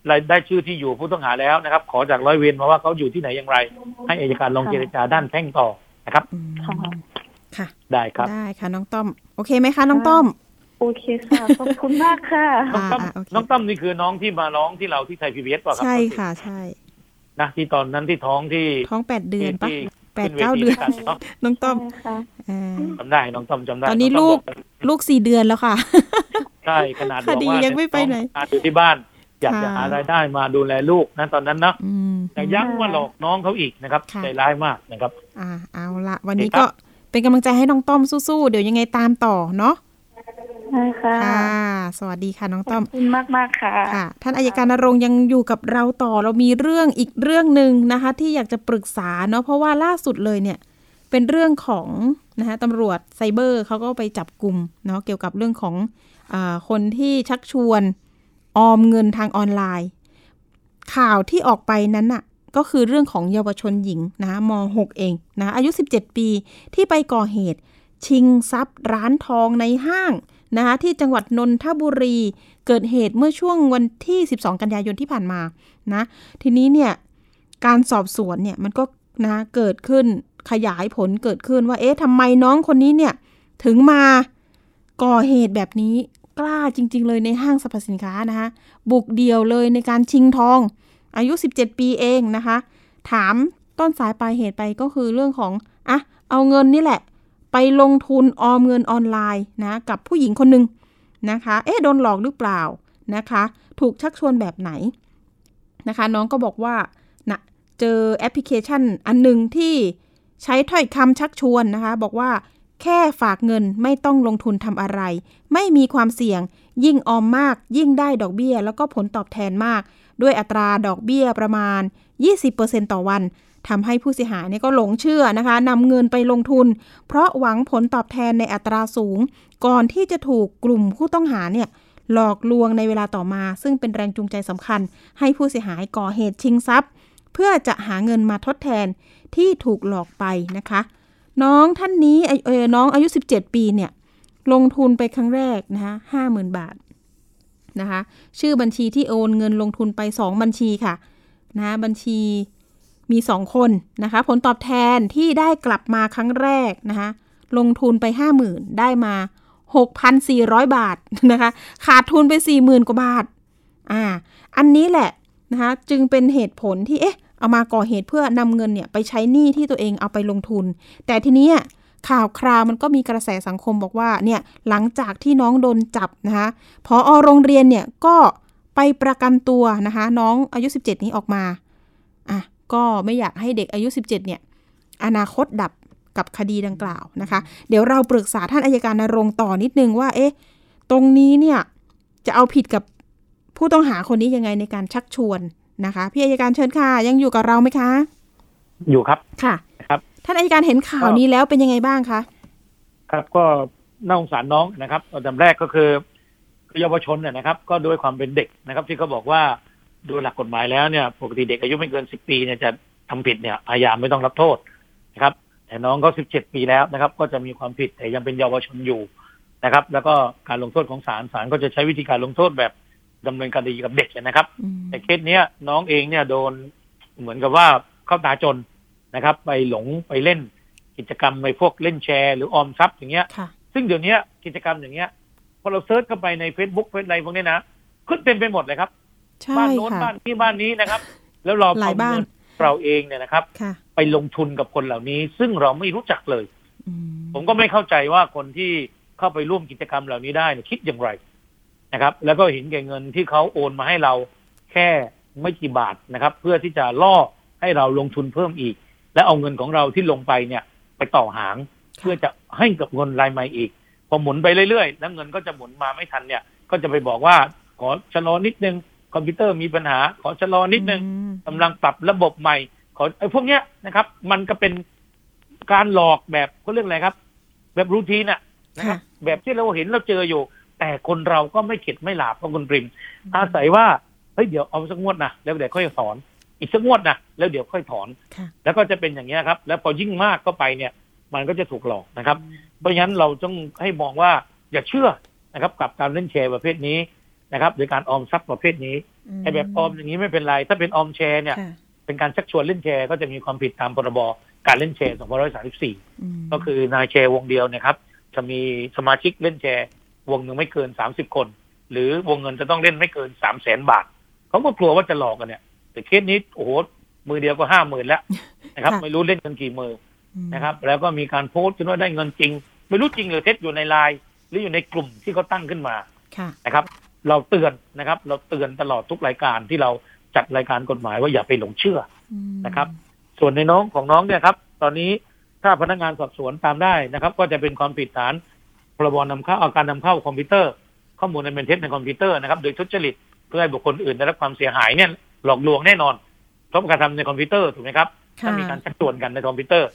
เราได้ชื่อที่อยู่ผู้ต้องหาแล้วนะครับ ขอจากร้อยเวรมาว่าเขาอยู่ที่ไหนอย่างไร ให้อัยการลองเจรจาด้านแพ่งต่อนะครับอืม ค่ะค่ะ ได้ครับ ได้ค่ะน้องต้อม โอเคไหมคะน้องต้อม โอเคค่ะ ขอบคุณมากค่ะ น้องต้อมอ่าโอเคน้องต้อมนี่คือน้องที่มาร้องที่เราที่ไทยพีบีเอสป่ะครัใช่ค่ะใช่ นะที่ตอนนั้นที่ท้องที่ท้องแปดเดือนปะที่แปดขึ้วเก้าทีเดือนวยกันเนาะน้องต้อมค่ะ อ่า จำได้น้องต้อมจำได้ตอนนี้งลูกบอลูกสี่เดือนแล้วค่ะ ใช่ขนาดคดีบอกว่ายังไม่ไปไหนน้องอยู่ที่บ้าน อยากจะค่ะ หารายได้มาดูแลลูกนะตอนนั้นเนาะอืม แต่ย้ำว่าหลอกน้องเขาอีกนะครับค่ะ ใจร้ายมากนะครับ อ่าเอาละวันนี้โอเคครัก็บ เป็นกำลังใจให้น้องต้อมสู้ๆ เดี๋ยวยังไงตามต่อเนาะใช่ค่ะค่ะสวัสดีค่ะน้องขต้ออมบคุณมากมากๆค่ะค่ะ ท่านอายการนรงค์ยังอยู่กับเราต่อเรามีเรื่องอีกเรื่องหนึ่งนะคะ ที่อยากจะปรึกษาเนาะเพราะว่าล่าสุดเลยเนี่ย เป็นเรื่องของนะคะตำรวจไซเบอร์เขาก็ไปจับกลุ่มเนาะเกี่ยวกับเรื่องของอาคนที่ชักชวนออมเงินทางออนไลน์ ข่าวที่ออกไปนั้นน่ะ ก็คือเรื่องของเยาวชนหญิงนะม .6 เองนะอายุ 17 ปี ที่ไปก่อเหตุ ชิงทรัพย์ร้านทองในห้างนะคะที่จังหวัดนนทบุรี เกิดเหตุเมื่อช่วงวันที่ 12 กันยายนที่ผ่านมานะทีนี้เนี่ยการสอบสวนเนี่ยมันก็นะเกิดขึ้นขยายผลเกิดขึ้นว่าเอ๊ะทำไมน้องคนนี้เนี่ยถึงมาก่อเหตุแบบนี้กล้าจริง ๆ เลยในห้างสรรพสินค้านะคะบุกเดี่ยวเลยในการชิงทอง อายุ 17 ปีเองนะคะ ถามต้นสายปลายเหตุไปก็คือเรื่องของอะเอาเงินนี่แหละ ไปลงทุนออมเงินออนไลน์นะกับผู้หญิงคนหนึ่งนะคะ เอ๊ะโดนหลอกหรือเปล่านะคะ ถูกชักชวนแบบไหนนะคะ น้องก็บอกว่านะเจอแอปพลิเคชันอันหนึ่งที่ใช้ถ้อยคำชักชวนนะคะ บอกว่าแค่ฝากเงินไม่ต้องลงทุนทำอะไร ไม่มีความเสี่ยง ยิ่งออมมาก ยิ่งได้ดอกเบี้ย แล้วก็ผลตอบแทนมาก ด้วยอัตราดอกเบี้ยประมาณ 20%ต่อวันทำให้ผู้เสียหายเนี่ยก็หลงเชื่อนะคะนำเงินไปลงทุน เพราะหวังผลตอบแทนในอัตราสูง ก่อนที่จะถูกกลุ่มผู้ต้องหาเนี่ยหลอกลวงในเวลาต่อมา ซึ่งเป็นแรงจูงใจสำคัญ ให้ผู้เสียหายก่อเหตุชิงทรัพย์ เพื่อจะหาเงินมาทดแทนที่ถูกหลอกไปนะคะ น้องท่านนี้เออเออน้องอายุ 17 ปีเนี่ยลงทุนไปครั้งแรกนะคะห้าหมื่นบาท นะคะ ชื่อบัญชีที่โอนเงินลงทุนไป 2 บัญชีค่ะนะะบัญชีมี 2 คนนะคะ ผลตอบแทนที่ได้กลับมาครั้งแรกนะคะลงทุนไป 50,000 ได้มา 6,400 บาทนะคะ ขาดทุนไป 40,000 กว่าบาทอ่าอันนี้แหละนะคะจึงเป็นเหตุผลที่เอ๊ะเอามาก่อเหตุเพื่อนำเงินเนี่ยไปใช้หนี้ที่ตัวเองเอาไปลงทุน แต่ทีนี้ ข่าวคราวมันก็มีกระแสสังคมบอกว่าเนี่ยหลังจากที่น้องโดนจับนะคะพออโรงเรียนเนี่ยก็ไปประกันตัวนะคะน้องอายุ 17 นี้ออกมาอะก็ไม่อยากให้เด็กอายุ 17 เนี่ยอนาคตดับกับคดีดังกล่าวนะคะ เดี๋ยวเราปรึกษาท่านอายการนรงค์ต่อนิดนึงว่าเอ๊ะตรงนี้เนี่ยจะเอาผิดกับผู้ต้องหาคนนี้ยังไงในการชักชวนนะคะ พี่อายการเชิญค่ะ ยังอยู่กับเราไหมคะ อยู่ครับค่ะครับ ท่านอายการเห็นข่าวนี้แล้วเป็นยังไงบ้างคะครับก็น่าสงสารน้องนะครับอันดับแรกก็คือเยาวชนเนี่ยนะครับ ก็ด้วยความเป็นเด็กนะครับ ที่เขาบอกว่าโดยหลักกฎหมายแล้วเนี่ย ปกติเด็กอายุไม่เกินสิบปีเนี่ยจะทำผิดเนี่ยอาญาไม่ต้องรับโทษนะครับ แต่น้องเขาสิบเจ็ดปีแล้วนะครับ ก็จะมีความผิดแต่ยังเป็นเยาวชนอยู่นะครับ แล้วก็การลงโทษของศาลศาลก็จะใช้วิธีการลงโทษแบบดำเนินคดีกับเด็กนะครับอืมแต่เคสเนี้ยน้องเองเนี่ยโดนเหมือนกับว่าเข้าตาจน นะครับ ไปหลงไปเล่นกิจกรรมในพวกเล่นแชร์หรือออมทรัพย์อย่างเงี้ยค่ะซึ่งเดี๋ยวนี้กิจกรรมอย่างเงี้ย พอเราเซิร์ชเข้าไปใน Facebook เฟซอะไรพวกนี้นะขึ้นเต็มไปหมดเลยครับใช่บ้านโน้นค่ะบ้านนี้บ้านนี้นะครับ แล้วเราหลายบ้านเงิเราเองเนี่ยนะครับค่ะไปลงทุนกับคนเหล่านี้ ซึ่งเราไม่รู้จักเลยอืมผมก็ไม่เข้าใจว่าคนที่เข้าไปร่วมกิจกรรมเหล่านี้ได้เนี่ยคิดอย่างไรนะครับ แล้วก็เห็นแก่เงินที่เขาโอนมาให้เราแค่ไม่กี่บาทนะครับ เพื่อที่จะล่อให้เราลงทุนเพิ่มอีก และเอาเงินของเราที่ลงไปเนี่ย ไปต่อหางเพื่อจะให้กับเงินรายใหม่อีก พอหมุนไปเรื่อยๆ แล้วเงินก็จะหมุนมาไม่ทันเนี่ย ก็จะไปบอกว่าขอชะลอนิดนึงคอมพิวเตอร์มีปัญหา ขอชะลอนิดนึงอืมกำลังปรับระบบใหม่ ขอไอ้พวกเนี้ยนะครับ มันก็เป็นการหลอกแบบเขาเรียกอะไรครับ แบบรูทีนอะนะครับแบบที่เราเห็นเราเจออยู่ แต่คนเราก็ไม่เข็ดไม่หลาบเพราะคุณปริม อาศัยว่าเฮ้ยเดี๋ยวเอาสักงวดนะแล้วเดี๋ยวค่อยถอน อีกสักงวดนะแล้วเดี๋ยวค่อยถอนค่ะแล้วก็จะเป็นอย่างนี้ยครับ แล้วพอยิ่งมากก็ไปเนี่ย มันก็จะถูกหลอกนะครับ เพราะฉะนั้นเราต้องให้มองว่าอย่าเชื่อนะครับ กับการเล่นแชร์ประเภทนี้นะครับ หรือการออมทรัพย์ประเภทนี้ไอ้แบบออมอย่างนี้ไม่เป็นไร ถ้าเป็นออมแชร์เนี่ยค่ะเป็นการชักชวนเล่นแชร์ก็จะมีความผิดตามพรบการเล่นแชร์2534มก็คือนายแชร์วงเดียวเนะครับ จะมีสมาชิกเล่นแชร์วงหนึ่งไม่เกิน 30 คน หรือวงเงินจะต้องเล่นไม่เกิน3 0 0แสนบาท เขาก็กลัวว่าจะหลอกกันเนี่ย แต่เคสนี้โอ้โหมือเดียวก็ห้าหมื่นแล้วนะครับ ไม่รู้เล่นกันกี่มือมนะครับ แล้วก็มีการโพสต์จนว่าได้เงินจริง ไม่รู้จริงหรือเท็จอยู่ในไลน์หรืออยู่ในกลุ่มที่เขาตั้งขึ้นมาค่ะนะครับ เราเตือนนะครับ เราเตือนตลอดทุกรายการที่เราจัดรายการกฎหมายว่าอย่าไปหลงเชื่ออืมนะครับ ส่วนในน้องของน้องเนี่ยครับ ตอนนี้ถ้าพนักงานสอบสวนตามได้นะครับ ก็จะเป็นความผิดฐานพรบนำเข้าเอาการนำเข้าคอมพิวเตอร์ ข้อมูลในเป็นเท็จในคอมพิวเตอร์นะครับ โดยทุจริตเพื่อให้บุคคลอื่นได้รับความเสียหายเนี่ย หลอกลวงแน่นอนเพราะการทำในคอมพิวเตอร์ถูกไหมครับค่ะถ้ามีการชักชวนกันในคอมพิวเตอร์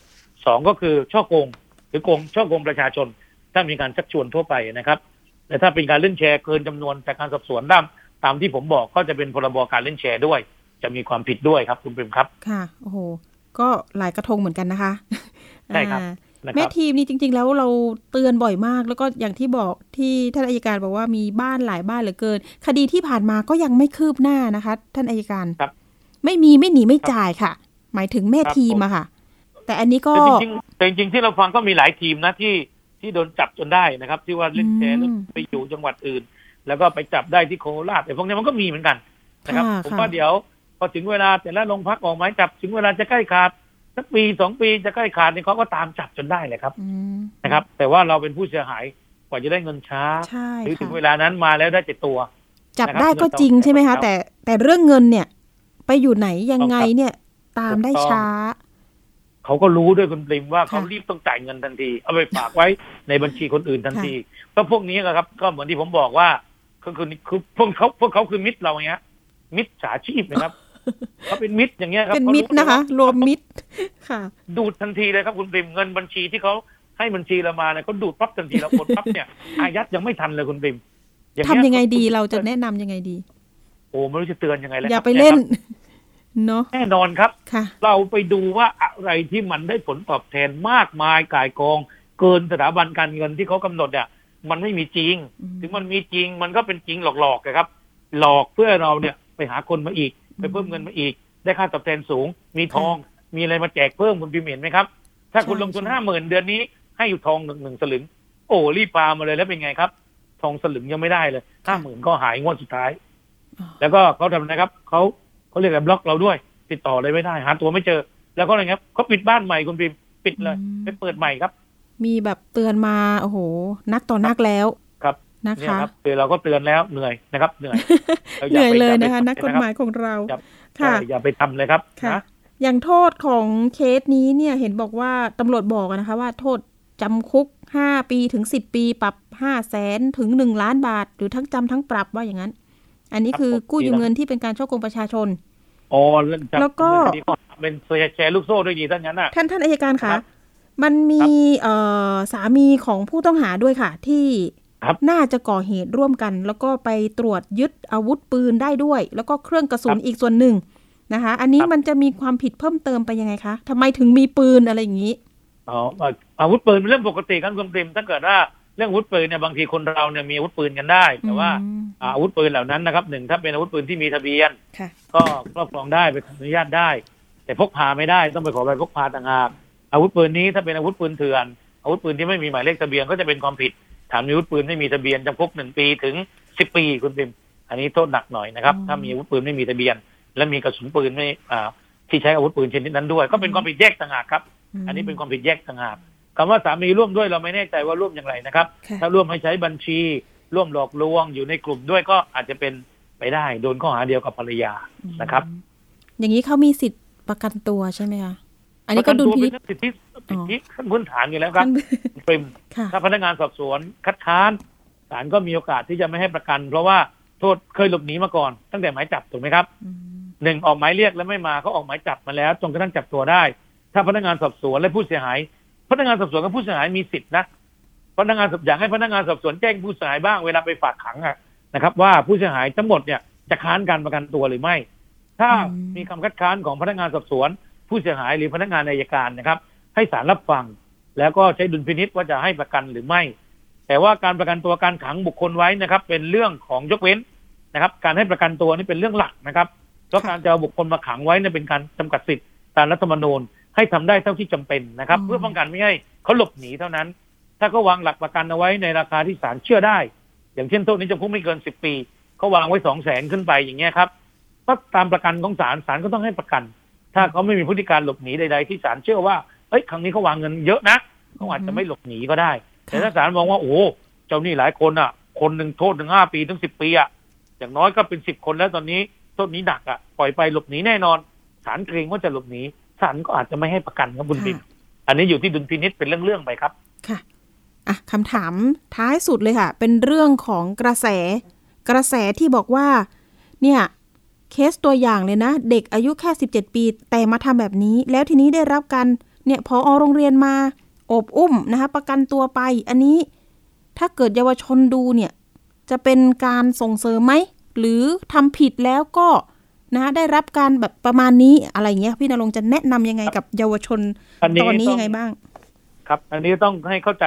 สองก็คือฉ้อโกง หรือโกงฉ้อโกงประชาชน ถ้ามีการชักชวนทั่วไปนะครับ แต่ถ้าเป็นการเล่นแชร์เกินจำนวนจากการสอบสวนด้ามตามที่ผมบอกก็จะเป็นพรบการเล่นแชร์ด้วย จะมีความผิดด้วยครับคุณปริมครับ ค่ะโอ้โหก็หลายกระทงเหมือนกันนะคะใช่ครับอ่านะค แม่รับทีมนี่จริง ๆ แล้วเราเตือนบ่อยมาก แล้วก็อย่างที่บอกที่ท่านอายการบอกว่ามีบ้านหลายบ้านเหลือเกิน คดีที่ผ่านมาก็ยังไม่คืบหน้านะคะ ท่านอายการครับ ไม่มีไม่หนีไม่จ่ายค่ะ หมายถึงแม่ครับทีมผมอะค่ะ แต่อันนี้ก็แต่จริงๆแต่จริงๆที่เราฟังก็มีหลายทีมนะที่ที่โดนจับจนได้นะครับ ที่ว่าเล่นแชร์อืมแล้วไปอยู่จังหวัดอื่น แล้วก็ไปจับได้ที่โคราชแต่พวกนี้มันก็มีเหมือนกันนะครับค่ะผมค่ะว่าเดี๋ยวพอถึงเวลาแต่ละโรงพักออกหมายจับถึงเวลาจะใกล้ขาด สักปีสองปีจะใกล้ขาดเนี่ยเขาก็ตามจับจนได้เลยครับอืมนะครับ แต่ว่าเราเป็นผู้เสียหายกว่าจะได้เงินช้าใช่หรือถึค่ะงเวลานั้นมาแล้วได้เจ็ดตัว จับนะครับได้ก็จริงใช่ไหมครัคะบแต่แต่เรื่องเงินเนี่ย ไปอยู่ไหนยังไงต้องครับเนี่ยตามได้ถูกต้องช้า เขาก็รู้ด้วยคุณปริมว่าเขาค่ะรีบต้องจ่ายเงินทันที เอาไปฝากไว้ในบัญชีคนอื่นทันที ก็พวกนี้นะครับ ก็เหมือนที่ผมบอกว่าก็คือคือพวกเขาพวกเขาคือมิตรเราอย่างเงี้ยมิตรสาชีพนะครับ เขาเป็นมิตรอย่างเงี้ยครับเป็นขามิรู้ตรนะคะ รวมมิตรค่ะ ดูดทันทีเลยครับคุณปริมเงินบัญชีที่เขาให้บัญชีเรามาเนี่ยเขาดูดปั๊บทันทีเราโอนปั๊บเนี่ยอายัดยังไม่ทันเลยคุณปริมอางทำเงี้ยังไงดีเราจะแนะนำยังไงดี โอ้ไม่รู้จะเตือนยังไงแล้วอย่าครับไปเล่นยครับเนาะแน่นอนครับค่ะเราไปดูว่าอะไรที่มันได้ผลตอบแทนมากมายก่ายกอง เกินสถาบันการเงินที่เขากำหนดเนี่ยมันไม่มีจริงอืมถึงมันมีจริงมันก็เป็นจริงหลอกๆนะครับ หลอกเพื่อเราเนี่ยไปหาคนมาอีก ไปเพิ่มเงินมาอีก ได้ค่าตอบแทนสูง มีทองมีอะไรมาแจกเพิ่มคุณพิมพ์เห็นไหมครับ ถ้าคุณใช่ลงทุนใช่ห้าหมื่นเดือนนี้ ให้อยู่ทองหนึ่งหนึ่งสลึง โอ้รีบปามาเลยแล้วเป็นไงครับ ทองสลึงยังไม่ได้เลยห้าหมื่นก็หายงวดสุดท้ายอ๋อแล้วก็เขาทำนะครับเขาเขาเรียกอะไรบล็อกเราด้วย ติดต่อเลยไม่ได้หาตัวไม่เจอ แล้วก็อะไรครับเขาปิดบ้านใหม่คุณพิมพ์ปิดเลยอืมไปเปิดใหม่ครับ มีแบบเตือนมาโอ้โหนักต่อนักแล้วครับ นะเนี่ยคะครับคือเราก็เตือนแล้วเหนื่อยนะครับ เหนื่อยราเหนื่อยไปเลยไปนะคะ นักกฎหมายะของเราครับค่ะใช่อย่าไปทำเลยครับค่ะนะอย่างโทษของเคสนี้เนี่ยเห็นบอกว่าตำรวจบอกอะนะคะว่าโทษจำคุก5ปีถึง10ปีปรับ5แสนถึง1ล้านบาท หรือทั้งจำทั้งปรับว่าอย่างนั้น อันนี้คือกู้ยืมเงินที่เป็นการช่อโกงประชาชนอ๋อเรื่องจับแล้วก็เรื่องคดีก็เป็นแชร์ลูกโซ่ด้วยดีทั้งนั้นน่ะท่านท่านอายการครัคะบมันมีเอ่อสามีของผู้ต้องหาด้วยค่ะ ที่ครับ น่าจะก่อเหตุร่วมกัน แล้วก็ไปตรวจยึดอาวุธปืนได้ด้วย แล้วก็เครื่องกระสุนอีกส่วนหนึ่งนะคะ อันนี้มันจะมีความผิดเพิ่มเติมไปยังไงคะทำไมถึงมีปืนอะไรอย่างนี้อ๋อเอ่ออาวุธปืนเป็นเรื่องปกติครับคุณปริมถ้าเกิดว่าเรื่องอาวุธปืนเนี่ยบางทีคนเราเนี่ยมีอาวุธปืนกันได้ แต่ว่าอืมอาวุธปืนเหล่านั้นนะครับหนึ่งถ้าเป็นอาวุธปืนที่มีทะเบียนค่ะก็ครอบครองได้ไปขออนุญาตได้ แต่พกพาไม่ได้ต้องไปขอใบพกพาต่างหากอาวุธปืนนี้ถ้าเป็นอาวุธปืนเถื่อน อาวุธปืนที่ไม่มีหมายเลขทะเบียนก็จะเป็นความผิด ฐานมีอาวุธปืนไม่มีทะเบียนจำคุกหนึ่งปีถึงสิบปีคุณปิมอันนี้โทษหนักหน่อยนะครับอืมถ้ามีอาวุธปืนไม่มีทะเบียน และมีกระสุนปืนไม่อ่าที่ใช้อาวุธปืนชนิดนั้นด้วย ก็เป็นความผิดแยกต่างหากครับ อันนี้เป็นความผิดแยกต่างหากคำว่าสามีร่วมด้วยเราไม่แน่ใจว่าร่วมอย่างไรนะครับค่ะถ้าร่วมให้ใช้บัญชี ร่วมหลอกลวงอยู่ในกลุ่มด้วยก็อาจจะเป็นไปได้ โดนข้อหาเดียวกับภรรยานะครับ อย่างนี้เขามีสิทธิ์ประกันตัวใช่ไหมคะอันนี้ปก็ระดุลตัวพิเป็นินจเรื่อง สิทธิสิทธิขั้นพื้นฐานอยู่แล้วครับขั้นปริมค่ะถ้าพนักงานสอบสวนคัดค้านศาลก็มีโอกาสที่จะไม่ให้ประกัน เพราะว่าโทษเคยหลบหนีมาก่อน ตั้งแต่หมายจับถูกไหมครับอืมหนึ่งออกหมายเรียกแล้วไม่มาเขาออกหมายจับมาแล้วจนกระทั่งจับตัวได้ ถ้าพนักงานสอบสวนและผู้เสียหาย พนักงานสอบสวนกับผู้เสียหายมีสิทธินะพนักงานสอบอยากให้พนักงานสอบสวนแจ้งผู้เสียหายบ้างเวลาไปฝากขังอะนะครับ ว่าผู้เสียหายทั้งหมดเนี่ยจะค้านการประกันตัวหรือไม่ ถ้ามีคำคัดค้านของพนักงานสอบสวน ผู้เสียหายหรือพนักงานอัยการนะครับ ให้ศาลรับฟัง แล้วก็ใช้ดุลพินิษว่าจะให้ประกันหรือไม่ แต่ว่าการประกันตัวการขังบุคคลไว้นะครับ เป็นเรื่องของยกเว้นนะครับ การให้ประกันตัวนี่เป็นเรื่องหลักนะครับเพราะการจะเอาบุคคลมาขังไว้เนี่ยเป็นการจำกัดสิทธิ์ตามรัฐธรรมนูญให้ทำได้เท่าที่จำเป็นนะครับ เพื่อป้องกันไม่ให้เขาหลบหนีเท่านั้น ถ้าเขาวางหลักประกันเอาไว้ในราคาที่ศาลเชื่อได้ อย่างเช่นโทษนี้จำคุกไม่เกินสิบปีเขาวางไว้สองแสนขึ้นไปอย่างเงี้ยครับก็ตามประกันของศาลศาลก็ต้องให้ประกัน ถ้าเขาไม่มีพฤติการหลบหนีใด ๆ ที่ศาลเชื่อว่า เอ้ยครั้งนี้เขาวางเงินเยอะนะเขาอาจจะไม่หลบหนีก็ได้ แต่ถ้าศาลมองว่าโอ้โหเจ้าหนี้หลายคนอะ คนหนึ่งโทษถึงห้าปีถึงสิบปีอะอย่างน้อยก็เป็นสิบคนแล้วตอนนี้โทษนี้หนักอะปล่อยไปหลบหนีแน่นอนศาลเกรงว่าจะหลบหนีศาลก็อาจจะไม่ให้ประกันครับคุณปิ่นอันนี้อยู่ที่ดุลพินิษเป็นเรื่องๆไปครับค่ะอะคำถามท้ายสุดเลยค่ะ เป็นเรื่องของกระแส กระแสที่บอกว่า เนี่ยเคสตัวอย่างเลยนะ เด็กอายุแค่ 17 ปี แต่มาทำแบบนี้ แล้วทีนี้ได้รับการ เนี่ยพออโรงเรียนมาอบอุ้มนะคะประกันตัวไป อันนี้ถ้าเกิดเยาวชนดูเนี่ยจะเป็นการส่งเสริมไหม หรือทำผิดแล้วก็นะได้รับการแบบประมาณนี้อะไรเงี้ยพี่นรงค์จะแนะนำยังไงกับเยาวชนอันนี้ตอนนี้ต้องยังไงบ้าง ครับ อันนี้ต้องให้เข้าใจ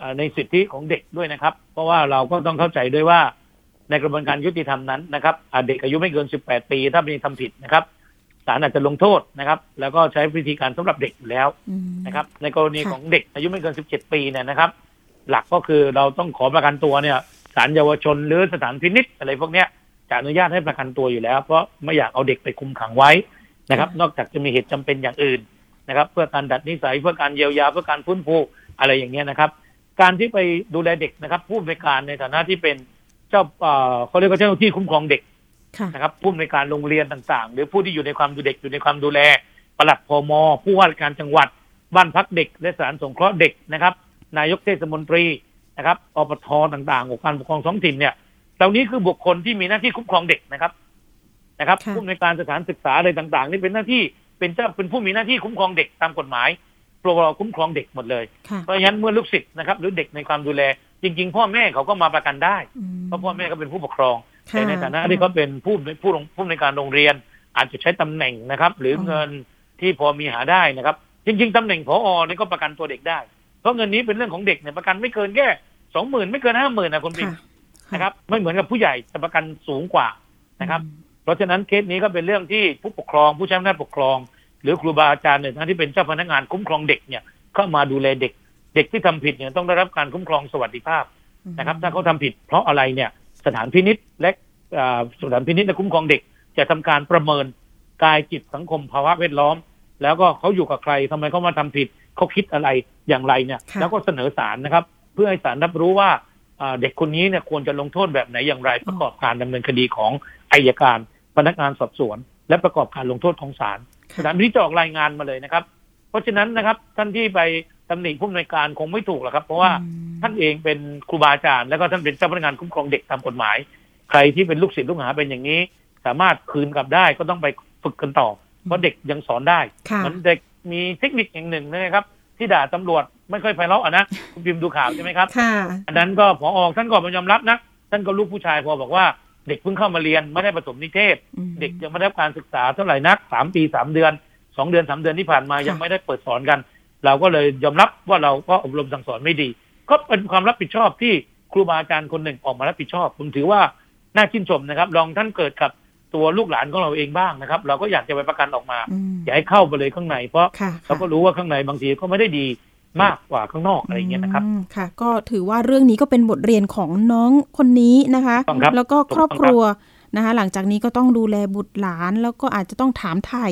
อ่าในสิทธิของเด็กด้วยนะครับ เพราะว่าเราก็ต้องเข้าใจด้วยว่าในกระบวนการยุติธรรมนั้นนะครับอ่าเด็กอายุไม่เกิน 18 ปี ถ้ามีทำผิดนะครับ ศาลอาจจะลงโทษนะครับ แล้วก็ใช้วิธีการสำหรับเด็กอยู่แล้วอืมนะครับ ในกรณีค่ะของเด็กอายุไม่เกิน 17 ปีเนี่ยนะครับ หลักก็คือเราต้องขอประกันตัวเนี่ยศาลเยาวชนหรือสถานพินิษอะไรพวกเนี้ยจะอนุญาตให้ประกันตัวอยู่แล้ว เพราะไม่อยากเอาเด็กไปคุมขังไว้นะครับ นอกจากจะมีเหตุจำเป็นอย่างอื่นนะครับ เพื่อการดัดนิสัยเพื่อการเยียวยาเพื่อการฟื้นฟูอะไรอย่างเงี้ยนะครับ การที่ไปดูแลเด็กนะครับ ผู้อำนวยการในฐานะที่เป็นเจ้าเอ่อเขาเรียกว่าเจ้าหน้าที่คุ้มครองเด็กค่ะ นะครับผู้อำนวยการโรงเรียนต่างๆ หรือผู้ที่อยู่ในความดูเด็กอยู่ในความดูแลปลัดพมผู้ว่าราชการจังหวัด บ้านพักเด็ก และสถานสงเคราะห์เด็กนะครับ นายกเทศมนตรีนะครับอปทต่างๆองค์การปกครองท้องถิ่นเนี่ยเหล่านี้คือบุคคลที่มีหน้าที่คุ้มครองเด็กนะครับนะครับค่ะผู้อำนวยการสถานศึกษาอะไรต่าง ๆ นี่เป็นหน้าที่เป็นเจ้าเป็นผู้มีหน้าที่คุ้มครองเด็กตามกฎหมายพรบคุ้มครองเด็กหมดเลยค่ะเพราะฉะนั้นเมื่อลูกศิษย์นะครับ หรือเด็กในความดูแล จริง ๆ พ่อแม่เขาก็มาประกันได้อืมเพราะพ่อแม่ก็เป็นผู้ปกครองค่ะ แต่ในฐานะที่เขาเป็นผู้ผู้ลงผู้ในวยการโรงเรียน อาจจะใช้ตำแหน่งนะครับ หรืออมเงินที่พอมีหาได้นะครับ จริง ๆตำแหน่งพอนี่ก็ประกันตัวเด็กได้ เพราะเงินนี้เป็นเรื่องของเด็กเนี่ยประกันไม่เกินแค่สองหมื่นไม่เกินห้าหมื่นนะคุณปิ่นค่ะนะครับไม่เหมือนกับผู้ใหญ่จะประกันสูงกว่านะครับ เพราะฉะนั้นเคสนี้ก็เป็นเรื่องที่ผู้ปกครองผู้ใช้อำนาจปกครอง หรือครูบาอาจารย์เนี่ยนะที่เป็นเจ้าพนักงานคุ้มครองเด็กเนี่ยเข้ามาดูแลเด็ก เด็กที่ทำผิดเนี่ยต้องได้รับการคุ้มครองสวัสดิภาพนะครับ ถ้าเขาทำผิดเพราะอะไรเนี่ย สถานพินิษและอ่าสถานพินิษและคุ้มครองเด็ก จะทำการประเมินกายจิตสังคมภาวะแวดล้อม แล้วก็เขาอยู่กับใครทำไมเขามาทำผิดเขาคิดอะไรอย่างไรเนี่ยค่ะแล้วก็เสนอศาลนะครับ เพื่อให้ศาลรับรู้ว่าอ่าเด็กคนนี้เนี่ยควรจะลงโทษแบบไหนอย่างไร ประกอบการดำเนินคดีของอายการพนักงานสอบสวน และประกอบการลงโทษของศาลค่ะศาลพินิจจะออกรายงานมาเลยนะครับ เพราะฉะนั้นนะครับ ท่านที่ไปตำหนิผู้อำนวยการคงไม่ถูกหรอกครับ เพราะว่าอืมท่านเองเป็นครูบาอาจารย์ แล้วก็ท่านเป็นเจ้าพนักงานคุ้มครองเด็กตามกฎหมาย ใครที่เป็นลูกศิษย์ลูกหาเป็นอย่างนี้ สามารถคืนกลับได้ก็ต้องไปฝึกกันต่อ เพราะเด็กยังสอนได้ค่ะเหมือนเด็กมีเทคนิคอย่างหนึ่งนะครับ ที่ด่าตำรวจไม่ค่อยไพเราะอะนะคุณพิมพ์ดูข่าวใช่ไหมครับค่ะอันนั้นก็พอออกท่านก็มายอมรับนะท่านก็ลูกผู้ชายพอบอกว่าเด็กเพิ่งเข้ามาเรียนไม่ได้ประถมนิเทศอืมเด็กยังไม่ได้รับการศึกษาเท่าไหร่นักสามปีสามเดือน สองเดือนสามเดือนที่ผ่านมาค่ะยังไม่ได้เปิดสอนกัน เราก็เลยยอมรับว่าเราก็อบรมสั่งสอนไม่ดี ก็เป็นความรับผิดชอบที่ครูบาอาจารย์คนหนึ่งออกมารับผิดชอบ ผมถือว่าน่าชื่นชมนะครับ ลองท่านเกิดกับตัวลูกหลานของเราเองบ้างนะครับ เราก็อยากจะไปประกันออกมาอืมอย่าให้เข้าไปเลยข้างใน เพราะค่ะเราก็รู้ว่าข้างในบางทีก็ไม่ได้ดีมากกว่าข้างนอกอะไรอย่างเงี้ยนะครับอืมค่ะ ก็ถือว่าเรื่องนี้ก็เป็นบทเรียนของน้องคนนี้นะคะต้องครับแล้วก็ถูกครอบต้องครัว นะคะหลังจากนี้ก็ต้องดูแลบุตรหลานแล้วก็อาจจะต้องถามไถ่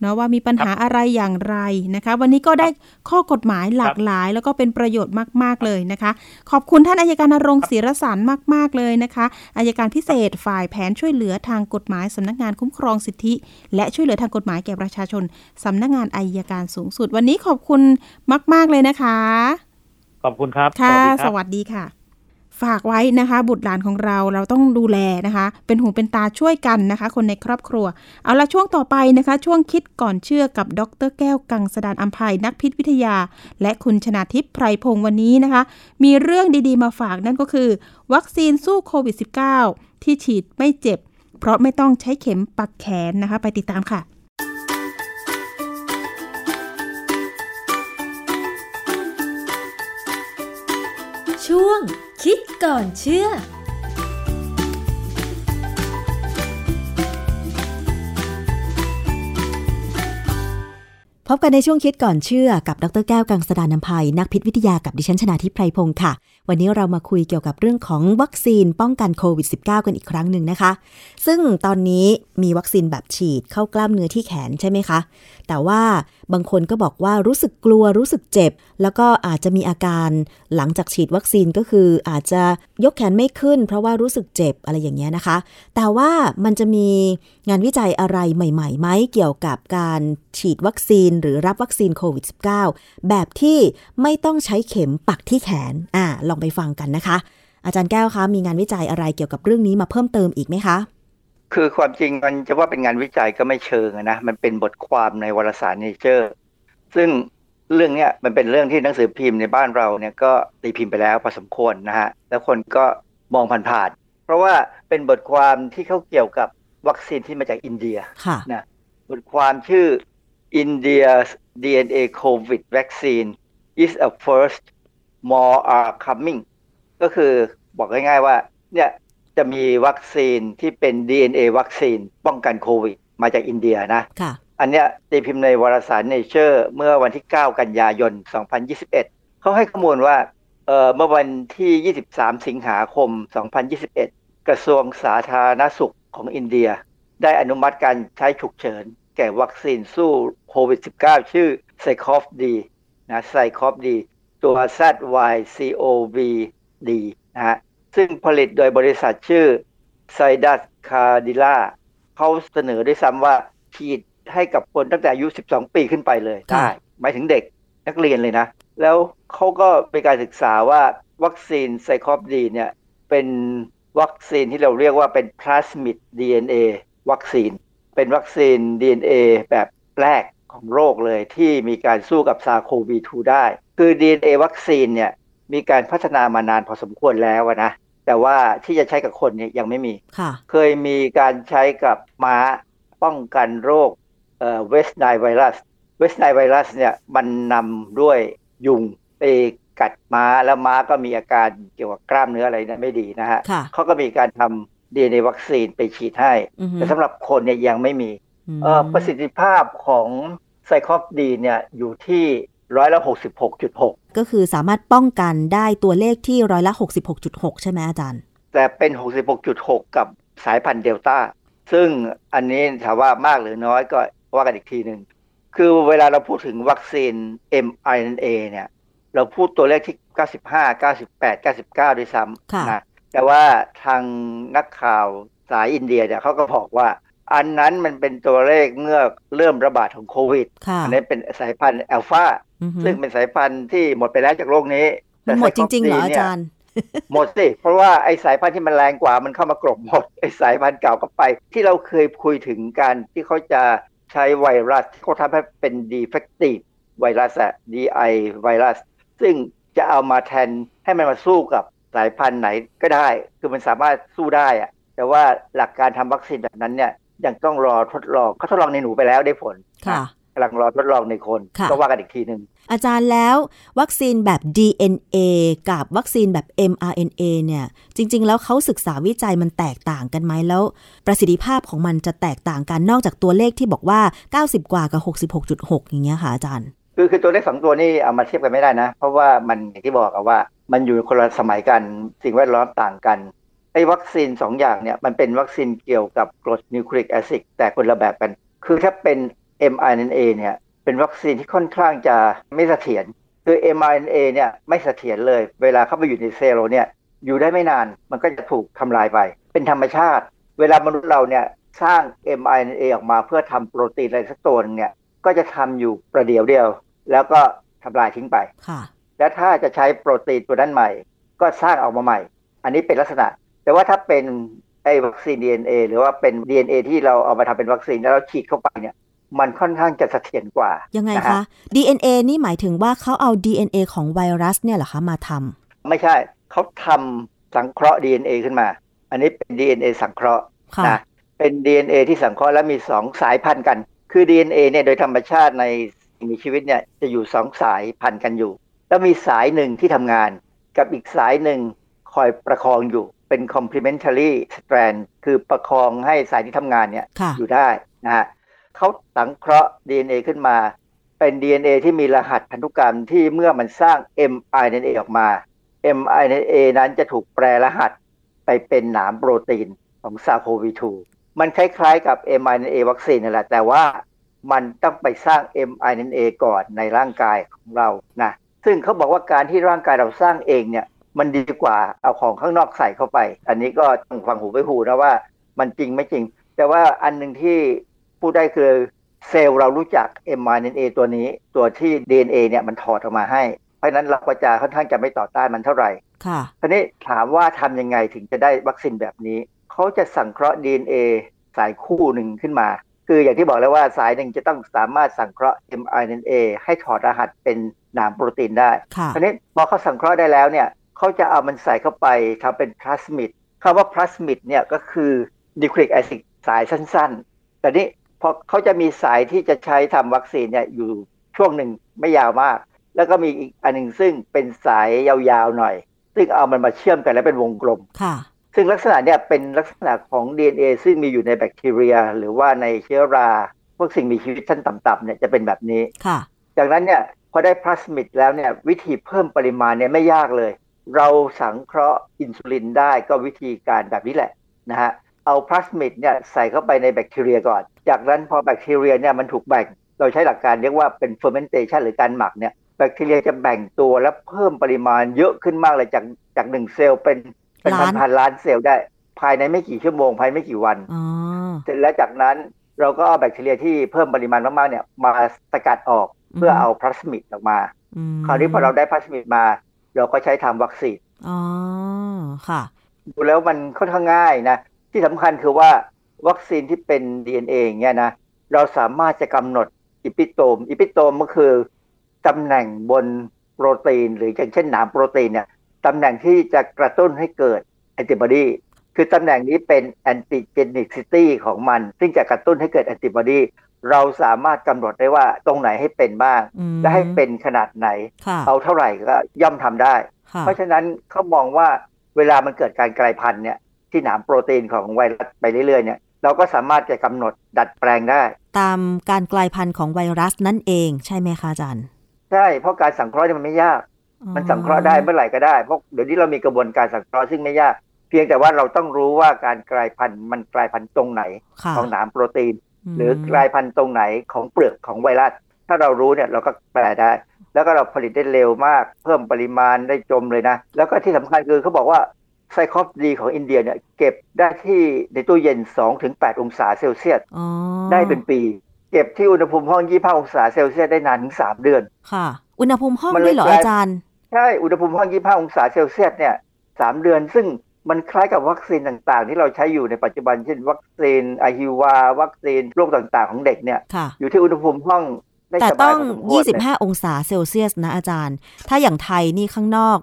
เนาะว่ามีปัญหาอะไรอย่างไรนะคะ วันนี้ก็ได้ข้อกฎหมายหลากหลาย แล้วก็เป็นประโยชน์มาก ๆ เลยนะคะ ขอบคุณท่านอายการนรงค์ศิรสารมาก ๆ เลยนะคะอายการพิเศษฝ่ายแผนช่วยเหลือทางกฎหมายสำนักงานคุ้มครองสิทธิ และช่วยเหลือทางกฎหมายแก่ประชาชนสำนักงานอายการสูงสุด วันนี้ขอบคุณมาก ๆ เลยนะคะ ขอบคุณครับ ค่ะสสวัสดีครับวัสดีค่ะ ฝากไว้นะคะ บุตรหลานของเราเราต้องดูแลนะคะ เป็นหูเป็นตาช่วยกันนะคะ คนในครอบครัว เอาละช่วงต่อไปนะคะ ช่วงคิดก่อนเชื่อกับดรแก้วกังสดานอัมภัยนักพิษวิทยา และคุณชนาทิพย์ไพรพงศ์วันนี้นะคะ มีเรื่องดีๆมาฝากนั่นก็คือ วัคซีนสู้โควิด -19 ที่ฉีดไม่เจ็บ เพราะไม่ต้องใช้เข็มปักแขนนะคะ ไปติดตามค่ะช่วง คิดก่อนเชื่อ พบกันในช่วงคิดก่อนเชื่อกับ ดรแก้วกังสดานนภัย นักพิษวิทยากับดิฉันชนาทิพไพรพงศ์ค่ะ วันนี้เรามาคุยเกี่ยวกับเรื่องของวัคซีนป้องกันโควิด -19 กันอีกครั้งหนึ่งนะคะ ซึ่งตอนนี้มีวัคซีนแบบฉีดเข้ากล้ามเนื้อที่แขนใช่ไหมคะ แต่ว่าบางคนก็บอกว่ารู้สึกกลัวรู้สึกเจ็บ แล้วก็อาจจะมีอาการหลังจากฉีดวัคซีนก็คืออาจจะยกแขนไม่ขึ้น เพราะว่ารู้สึกเจ็บอะไรอย่างเงี้ยนะคะ แต่ว่ามันจะมีงานวิจัยอะไรใหม่ๆไหมเกี่ยวกับการฉีดวัคซีนหรือรับวัคซีนโควิด -19 แบบที่ไม่ต้องใช้เข็มปักที่แขนอ่าลองไปฟังกันนะคะ อาจารย์แก้วคะมีงานวิจัยอะไรเกี่ยวกับเรื่องนี้มาเพิ่มเติมอีกไหมคะ คือความจริงมันจะว่าเป็นงานวิจัยก็ไม่เชิงอะนะมันเป็นบทความในวารสารเนเจอร์ซึ่งเรื่องเนี้ยมันเป็นเรื่องที่หนังสือพิมพ์ในบ้านเราเนี่ยก็ตีพิมพ์ไปแล้วพอสมควรนะฮะแล้วคนก็มองผ่านๆเพราะว่าเป็นบทความที่เขาเกี่ยวกับวัคซีนที่มาจากอินเดียค่ะนะบทความชื่อ India's DNA COVID vaccine is a first more are coming ก็คือบอกง่ายๆว่าเนี่ยจะมีวัคซีนที่เป็น DNA วัคซีนป้องกันโควิด มาจากอินเดียนะค่ะอันเนี้ยตีพิมพ์ในวารสาร Nature เมื่อวันที่ 9 กันยายน 2021 เขาให้ข้อมูลว่าเอ่อเมื่อวันที่ 23 สิงหาคม 2021 กระทรวงสาธารณสุขของอินเดีย ได้อนุมัติการใช้ฉุกเฉิน แก่วัคซีนสู้โควิด -19 ชื่อไซคอฟดีนะไซคอฟดี ตัว ZYCOV-D นะฮะซึ่งผลิตโดยบริษัทชื่อ Zydus Cadila เขาเสนอด้วยซ้ำว่าฉีดให้กับคนตั้งแต่อายุ 12 ปีขึ้นไปเลยค่ะได้หมายถึงเด็กนักเรียนเลยนะ แล้วเขาก็มีการศึกษาว่าวัคซีน ZyCoV-D เนี่ยเป็นวัคซีนที่เราเรียกว่าเป็น plasmid DNA วัคซีน เป็นวัคซีน DNA แบบแรก ของโลกเลยที่มีการสู้กับ SARS-CoV-2ได้ คือ DNA วัคซีนเนี่ยมีการพัฒนามานานพอสมควรแล้วอะนะ แต่ว่าที่จะใช้กับคนเนี่ยยังไม่มีค่ะเคยมีการใช้กับม้าป้องกันโรคเอ่อ West Nile virus West Nile virus เนี่ยมันนำด้วยยุงไปกัดม้าแล้วม้าก็มีอาการเกี่ยวกับกล้ามเนื้ออะไรเนี่ยไม่ดีนะฮะค่ะเขาก็มีการทำ DNA วัคซีนไปฉีดให้อือฮึแต่สำหรับคนเนี่ยยังไม่มีมเอ่อ ประสิทธิภาพของไซคอฟดีเนี่ยอยู่ที่ร้อยละหกสิบหกจุดหกก็คือสามารถป้องกันได้ตัวเลขที่ร้อยละ66.6ใช่ไหมอาจารย์ แต่เป็น66.6กับสายพันธุ์เดลต้า ซึ่งอันนี้ถามว่ามากหรือน้อยก็ว่ากันอีกทีหนึ่ง คือเวลาเราพูดถึงวัคซีน mRNA เนี่ย เราพูดตัวเลขที่ 95 98 99 ด้วยซ้ค่ะำนะแต่ว่าทางนักข่าวสายอินเดียเนี่ยเขาก็บอกว่า อันนั้นมันเป็นตัวเลขเมื่อเริ่มระบาดของโควิดค่ะอันนี้เป็นสายพันธุ์อัลฟาอือฮึซึ่งเป็นสายพันธุ์ที่หมดไปแล้วจากโลกนี้มันหมดจริงๆเหรอแต่อาไซคฟดีนี่ยจารย์ หมดสิ เพราะว่าไอสายพันธุ์ที่มันแรงกว่ามันเข้ามากรบหมด ไอสายพันธุ์เก่าก็ไป ที่เราเคยคุยถึงการที่เขาจะใช้ไวรัสที่เขาทำให้เป็น defective ไวรัสอะ DI ไวรัส ซึ่งจะเอามาแทนให้มันมาสู้กับสายพันธุ์ไหนก็ได้ คือมันสามารถสู้ได้อะแต่ว่าหลักการทำวัคซีนแบบนั้นเนี่ย ยังต้องรอทดลองเขาทดลองในหนูไปแล้วได้ผลค่ะกำลังรอทดลองในคนค่ะก็ว่ากันอีกทีหนึ่งอาจารย์แล้ววัคซีนแบบ DNA กับวัคซีนแบบ mRNA เนี่ย จริง ๆ แล้วเขาศึกษาวิจัยมันแตกต่างกันไหมแล้ว ประสิทธิภาพของมันจะแตกต่างกันนอกจากตัวเลขที่บอกว่า 90 กว่ากับ 66.6 อย่างเงี้ยค่ะอาจารย์ คือคือตัวเลขสองตัวนี่เอามาเทียบกันไม่ได้นะ เพราะว่ามันอย่างที่บอกอะว่า มันอยู่คนละสมัยกันสิ่งแวดล้อมต่างกันไออ้วัคซีนสองอย่างเนี่ยมันเป็นวัคซีนเกี่ยวกับกรดนิวคลีกแอซิดแต่คนละแบบกัน คือถ้าเป็น mRNA เนี่ยเป็นวัคซีนที่ค่อนข้างจะไม่เสถียรคือ mRNA เนี่ยไม่เสถียรเลย เวลาเข้าไปอยู่ในเซลล์เนี่ยอยู่ได้ไม่นานมันก็จะถูกทำลายไป เป็นธรรมชาติ เวลามนุษย์เราเนี่ยสร้าง mRNA ออกมาเพื่อทำโปรตีนอะไรสักตัวนึงเนี่ยก็จะทำอยู่ประเดี๋ยวเดียว แล้วก็ทำลายทิ้งไปค่ะและถ้าจะใช้โปรตีนตัวนั้นใหม่ ก็สร้างออกมาใหม่ อันนี้เป็นลักษณะ แต่ว่าถ้าเป็นไอ้วัคซีน DNA หรือว่าเป็น DNA ที่เราเอามาทำเป็นวัคซีนแล้วเราฉีดเข้าไปเนี่ยมันค่อนข้างจะเสถียรกว่า ยังไงนฮคะ DNA นี่หมายถึงว่าเขาเอา DNA ของไวรัสเนี่ยเหรอคะมาทำไม่ใช่เขาทำสังเคราะห์ DNA ขึ้นมา อันนี้เป็น DNA สังเคราะห์ค่ะนะเป็น DNA ที่สังเคราะห์แล้วมีสองสายพันธุ์กัน คือ DNA เนี่ยโดยธรรมชาติในสิ่งมีชีวิตเนี่ยจะอยู่สองสายพันธุ์กันอยู่ แล้วมีสายหนึ่งที่ทำงาน กับอีกสายหนึ่งคอยประคองอยู่ เป็น complementary strand คือประคองให้สายที่ทำงานเนี่ยค่ะอยู่ได้นะฮะเขาสังเคราะห์ DNA ขึ้นมา เป็น DNA ที่มีรหัสพันธุกรรมที่เมื่อมันสร้าง mRNA ออกมา mRNA นั้นจะถูกแปลรหัสไปเป็นหนามโปรตีนของ SARS-CoV-2 มันคล้ายๆกับ mRNA วัคซีนนั่นแหละ แต่ว่ามันต้องไปสร้าง mRNA ก่อนในร่างกายของเรานะซึ่งเขาบอกว่าการที่ร่างกายเราสร้างเองเนี่ย มันดีกว่าเอาของข้างนอกใส่เข้าไป อันนี้ก็ต้องฟังหูไปหูนะว่า มันจริงไม่จริง แต่ว่าอันหนึ่งที่พูดได้คือเซลล์เรารู้จัก mRNA ตัวนี้ตัวที่ DNA เนี่ยมันถอดออกมาให้ เพราะฉะนั้นเราก็จะค่อนข้างจะไม่ต่อต้านมันเท่าไหร่ค่ะทีนี้ถามว่าทำยังไงถึงจะได้วัคซีนแบบนี้ เขาจะสังเคราะห์ DNA สายคู่หนึ่งขึ้นมา คืออย่างที่บอกแล้วว่าสายหนึ่งจะต้องสามารถสังเคราะห์ mRNA ให้ถอดรหัสเป็นหนามโปรตีนได้ค่ะทีนี้พอเขาสังเคราะห์ได้แล้วเนี่ย เขาจะเอามันใส่เข้าไปทำเป็น plasmid คำว่า plasmid เนี่ยก็คือนิวคลีกแอซิดสายสั้นๆ แต่นี้พอเขาจะมีสายที่จะใช้ทำวัคซีนเนี่ยอยู่ช่วงหนึ่งไม่ยาวมาก แล้วก็มีอีกอันหนึ่งซึ่งเป็นสายยาวๆหน่อย ซึ่งเอามันมาเชื่อมกันแล้วเป็นวงกลมค่ะซึ่งลักษณะเนี่ยเป็นลักษณะของ DNA ซึ่งมีอยู่ในแบคทีเรีย หรือว่าในเชื้อรา พวกสิ่งมีชีวิตชั้นต่ำๆเนี่ยจะเป็นแบบนี้ค่ะจากนั้นเนี่ยพอได้พลาสมิดแล้วเนี่ยวิธีเพิ่มปริมาณเนี่ยไม่ยากเลย เราสังเคราะห์อินซูลินได้ก็วิธีการแบบนี้แหละนะฮะเอาพลาสมิดเนี่ยใส่เข้าไปในแบคทีเรียก่อน จากนั้นพอแบคทีเรียเนี่ยมันถูกแบ่ง เราใช้หลักการเรียกว่าเป็น fermentation หรือการหมักเนี่ยแบคทีเรียจะแบ่งตัวและเพิ่มปริมาณเยอะขึ้นมากเลยจากจากหนึ่งเซลล์เป็นเป็นพัล้านนพันล้านเซลล์ได้ ภายในไม่กี่ชั่วโมงภายในไม่กี่วันอ๋อเสร็จแล้วจากนั้นเราก็เอาแบคทีเรียที่เพิ่มปริมาณมากๆเนี่ยมาสกัดออกเพื่อเอา plasmid ออกมาอืมคราวนี้พอเราได้ plasmid มา เราก็ใช้ทำวัคซีนอ๋อค่ะ ดูแล้วมันค่อนข้างง่ายนะ ที่สำคัญคือว่าวัคซีนที่เป็น DNA อย่างเงี้ยนะเราสามารถจะกำหนด epitope epitope ก็คือตำแหน่งบนโปรตีน หรืออย่างเช่นหนามโปรตีนเนี่ยตำแหน่งที่จะกระตุ้นให้เกิดแอนติบอดีคือตำแหน่งนี้เป็น antigenicity ของมัน ซึ่งจะกระตุ้นให้เกิดแอนติบอดี เราสามารถกำหนดได้ว่าตรงไหนให้เป็นบ้างอืมและให้เป็นขนาดไหนค่ะเอาเท่าไหร่ก็ย่อมทำได้ค่ะเพราะฉะนั้นเขามองว่าเวลามันเกิดการกลายพันธุ์เนี่ยที่หนามโปรตีนของไวรัสไปเรื่อยๆเนี่ยเราก็สามารถจะกำหนดดัดแปลงได้ ตามการกลายพันธุ์ของไวรัสนั่นเองใช่ไหมคะอาจารย์ ใช่เพราะการสังเคราะห์เนี่ยมันไม่ยากอ๋อมันสังเคราะห์ได้เมื่อไหร่ก็ได้เพราะเดี๋ยวนี้เรามีกระบวนการสังเคราะห์ซึ่งไม่ยาก เพียงแต่ว่าเราต้องรู้ว่าการกลายพันธุ์มันกลายพันธุ์ตรงไหนค่ะของหนามโปรตีนม หรือกลายพันธุ์ตรงไหนของเปลือกของไวรัส ถ้าเรารู้เนี่ยเราก็แปลได้ แล้วก็เราผลิตได้เร็วมาก เพิ่มปริมาณได้จมเลยนะ แล้วก็ที่สำคัญคือเขาบอกว่าไซคอฟดีของอินเดียเนี่ยเก็บได้ที่ในตู้เย็น 2-8 องศาเซลเซียสอ๋อได้เป็นปี เก็บที่อุณหภูมิห้อง 25 องศาเซลเซียสได้นานถึง 3 เดือน ค่ะ อุณหภูมิห้องมันเลยด้วยเหรอกลายอาจารย์ ใช่ อุณหภูมิห้อง 25 องศาเซลเซียสเนี่ย 3 เดือน ซึ่ง มันคล้ายกับวัคซีนต่างๆ ที่เราใช้อยู่ในปัจจุบันเช่น วัคซีนอหิวา วัคซีนโรคต่างๆ ของเด็กเนี่ยค่ะอยู่ที่อุณหภูมิห้องได้แต่สบาต้ยองพอสมควรเลย25 องศาเซลเซียสนะอาจารย์ ถ้าอย่างไทยนี่ข้างนอก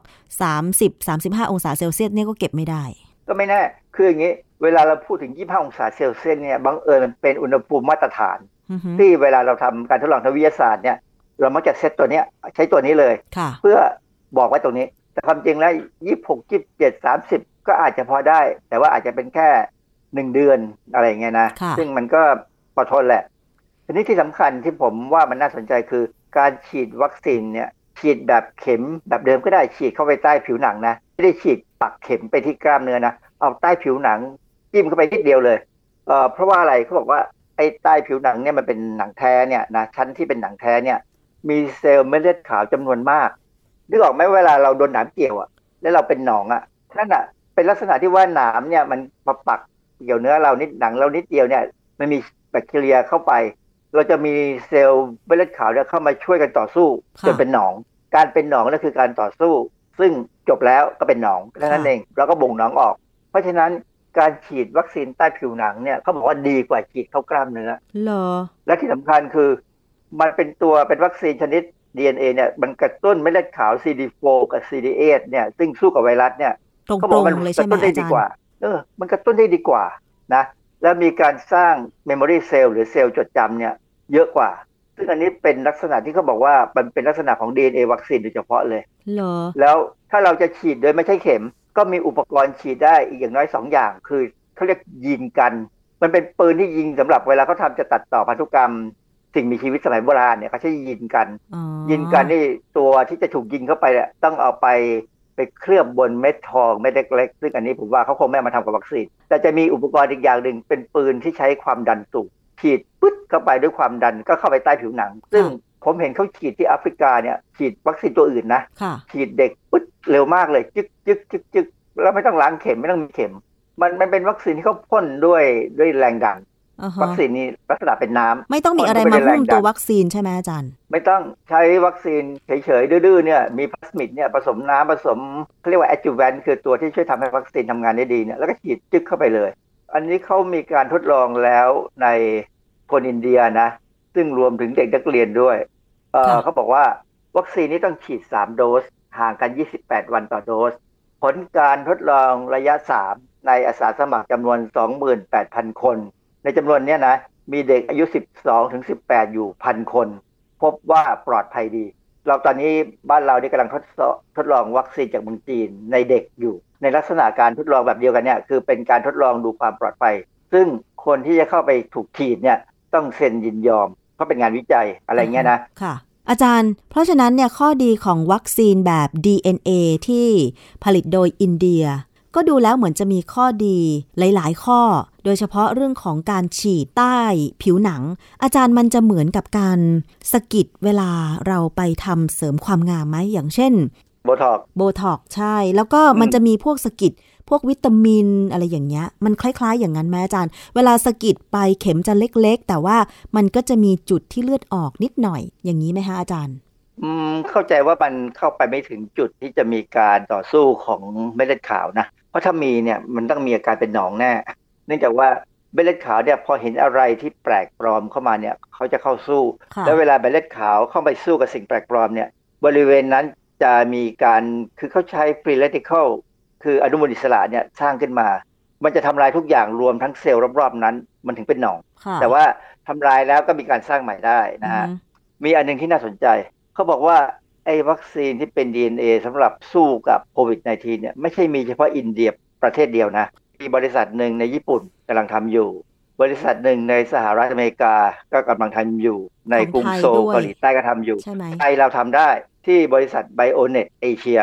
30 35 องศาเซลเซียสเนี่ยก็เก็บไม่ได้ ก็ไม่แน่ คืออย่างนี้ เวลาเราพูดถึง 25 องศาเซลเซียสเนี่ย บังเอิญมันเป็นอุณหภูมิมาตรฐานอือฮึที่เวลาเราทำการทดลองทางวิทยาศาสตร์เนี่ย เรามักจะเซตตัวเนี้ยใช้ตัวนี้เลยค่ะเพื่อบอกไว้ตรงนี้ แต่ความจริงแล้ว 26 27 30 ก็อาจจะพอได้ แต่ว่าอาจจะเป็นแค่หนึ่งเดือนอะไรอย่างเงี้ยนะค่ะซึ่งมันก็พอทนแหละ ทีนี้ที่สำคัญที่ผมว่ามันน่าสนใจคือ การฉีดวัคซีนเนี่ยฉีดแบบเข็มแบบเดิมก็ได้ฉีดเข้าไปใต้ผิวหนังนะ ไม่ได้ฉีดปักเข็มไปที่กล้ามเนื้อนะ เอาใต้ผิวหนังจิ้มเข้าไปนิดเดียวเลยเอ่อเพราะว่าอะไรเขาบอกว่าไอ้ใต้ผิวหนังเนี่ยมันเป็นหนังแท้เนี่ยนะชั้นที่เป็นหนังแท้เนี่ยมีเซลล์เม็ดเลือดขาวจำนวนมากนึกออกไหมเวลาเราโดนหนามเกี่ยวอะแล้วเราเป็นหนองอะนั่นอะ เป็นลักษณะที่ว่าหนามเนี่ยมันมาปักเกี่ยวเนื้อเรานิดหนังเรานิดเดียวเนี่ยมันมีแบคทีเรียเข้าไป เราจะมีเซลล์เม็ดเลือดขาวเนี่ยเข้ามาช่วยกันต่อสู้ค่ะจนเป็นหนอง การเป็นหนองนั่นคือการต่อสู้ ซึ่งจบแล้วก็เป็นหนองแค่นั้นค่ะเองแล้วก็บ่งหนองออก เพราะฉะนั้นการฉีดวัคซีนใต้ผิวหนังเนี่ยเขาบอกว่าดีกว่าฉีดเข้ากล้ามเนื้อเหรอ และที่สำคัญคือ มันเป็นตัวเป็นวัคซีนชนิด DNA เนี่ยมันกระตุ้นเม็ดเลือดขาว CD4 กับ CD8 เนี่ยซึ่งสู้กับไวรัสเนี่ย ตรงเขาบตอรกงมันเลยกใช่ระไหมตุ้นได้อาดีจารกว่าย์เออ มันกระตุ้นได้ดีกว่านะ แล้วมีการสร้าง memory cell หรือเซลล์จดจำเนี่ย เยอะกว่า ซึ่งอันนี้เป็นลักษณะที่เขาบอกว่ามันเป็นลักษณะของ DNA วัคซีนโดยเฉพาะเลยเหรอแล้วถ้าเราจะฉีดโดยไม่ใช่เข็ม ก็มีอุปกรณ์ฉีดได้อีกอย่างน้อยสองอย่าง คือเขาเรียกยิงกัน มันเป็นปืนที่ยิงสำหรับเวลาเขาทำจะตัดต่อพันธุกรรมสิ่งมีชีวิตสมัยโบราณเนี่ยเขาใช้ยิงกันอ๋อยิงกันนี่ตัวที่จะถูกยิงเข้าไปเนี่ยต้องเอาไป ไปเคลือบบนเม็ดทองเม็ดเล็กๆซึ่งอันนี้ผมว่าเขาคงไม่เอามาทำกับวัคซีน แต่จะมีอุปกรณ์อีกอย่างหนึ่งเป็นปืนที่ใช้ความดันสูงฉีดปึ๊ดเข้าไปด้วยความดันก็เข้าไปใต้ผิวหนัง ซึ่งผมเห็นเขาฉีดที่แอฟริกาเนี่ยฉีดวัคซีนตัวอื่นนะค่ะฉีดเด็กปึ๊ดเร็วมากเลย จึกจึกจึกจึกแล้วไม่ต้องล้างเข็มไม่ต้องมีเข็ม มันมันเป็นวัคซีนที่เขาพ่นด้วยด้วยแรงดันอ่าฮะ วัคซีนนี้ลักษณะเป็นน้ำไม่ต้องมีอะไรมันก็มาไม่ได้หุ้มแรงดันตัววัคซีนใช่ไหมอาจารย์ ไม่ต้องใช้วัคซีนเฉยๆดื้อๆเนี่ยมีพลาสมิดเนี่ยผสมน้ำผสมเขาเรียกว่าแอดจูแวนคือตัวที่ช่วยทำให้วัคซีนทำงานได้ดีเนี่ยแล้วก็ฉีดจึ๊กเข้าไปเลย อันนี้เขามีการทดลองแล้วในคนอินเดียนะ ซึ่งรวมถึงเด็กนักเรียนด้วยเออค่ะเขาบอกว่าวัคซีนนี้ต้องฉีด 3 โดส ห่างกัน 28 วันต่อโดส ผลการทดลองระยะ 3 ในอาสาสมัครจำนวน 28,000 คน ในจำนวนนี้นะมีเด็กอายุ 12ถึง18 อยู่พันคน พบว่าปลอดภัยดี เราตอนนี้บ้านเรานี่กำลังทดทดลองวัคซีนจากเมืองจีนในเด็กอยู่ ในลักษณะการทดลองแบบเดียวกันเนี่ยคือเป็นการทดลองดูความปลอดภัย ซึ่งคนที่จะเข้าไปถูกฉีดเนี่ยต้องเซ็นยินยอม เพราะเป็นงานวิจัยอะไรเงี้ยนะค่ะอาจารย์ เพราะฉะนั้นเนี่ยข้อดีของวัคซีนแบบ DNA ที่ผลิตโดยอินเดีย ก็ดูแล้วเหมือนจะมีข้อดีหลาย ๆ ข้อ โดยเฉพาะเรื่องของการฉีดใต้ผิวหนัง อาจารย์มันจะเหมือนกับการสะกิดเวลาเราไปทำเสริมความงามไหมอย่างเช่นโบท็อกซ์โบท็อกซ์ใช่ แล้วก็อืมมันจะมีพวกสะกิดพวกวิตามินอะไรอย่างเงี้ย มันคล้ายๆ อย่างนั้นไหมอาจารย์ เวลาสะกิดไปเข็มจะเล็กๆ แต่ว่ามันก็จะมีจุดที่เลือดออกนิดหน่อย อย่างนี้ไหมคะอาจารย์ อืมเข้าใจว่ามันเข้าไปไม่ถึงจุดที่จะมีการต่อสู้ของเม็ดเลือดขาวนะเพ ราะถ้ามีเนี่ยมันต้องมีอาการเป็นหนองแน่ เนื่องจากว่าเม็ดเลือดขาวเนี่ยพอเห็นอะไรที่แปลกปลอมเข้ามาเนี่ยเขาจะเข้าสู้ค่ะแล้วเวลาเม็ดเลือดขาวเข้าไปสู้กับสิ่งแปลกปลอมเนี่ยบริเวณนั้นจะมีการคือเขาใช้ free radical คืออนุมูลอิสระเนี่ยสร้างขึ้นมา มันจะทำลายทุกอย่างรวมทั้งเซลล์รอบๆนั้น มันถึงเป็นหนองค่ะแต่ว่าทำลายแล้วก็มีการสร้างใหม่ได้นะฮะอืมมีอันหนึงที่น่าสนใจเขาบอกว่า ไอ้วัคซีนที่เป็น DNA สำหรับสู้กับโควิด -19 เนี่ยไม่ใช่มีเฉพาะอินเดียประเทศเดียวนะ มีบริษัทหนึ่งในญี่ปุ่นกำลังทำอยู่ บริษัทหนึ่งในสหรัฐอเมริกาก็กำลังทำอยู่ ในกรุงโซลเกาหลีใต้ก็ทำอยู่ใช่ไหมไทยเราทำได้ที่บริษัท Bionet Asia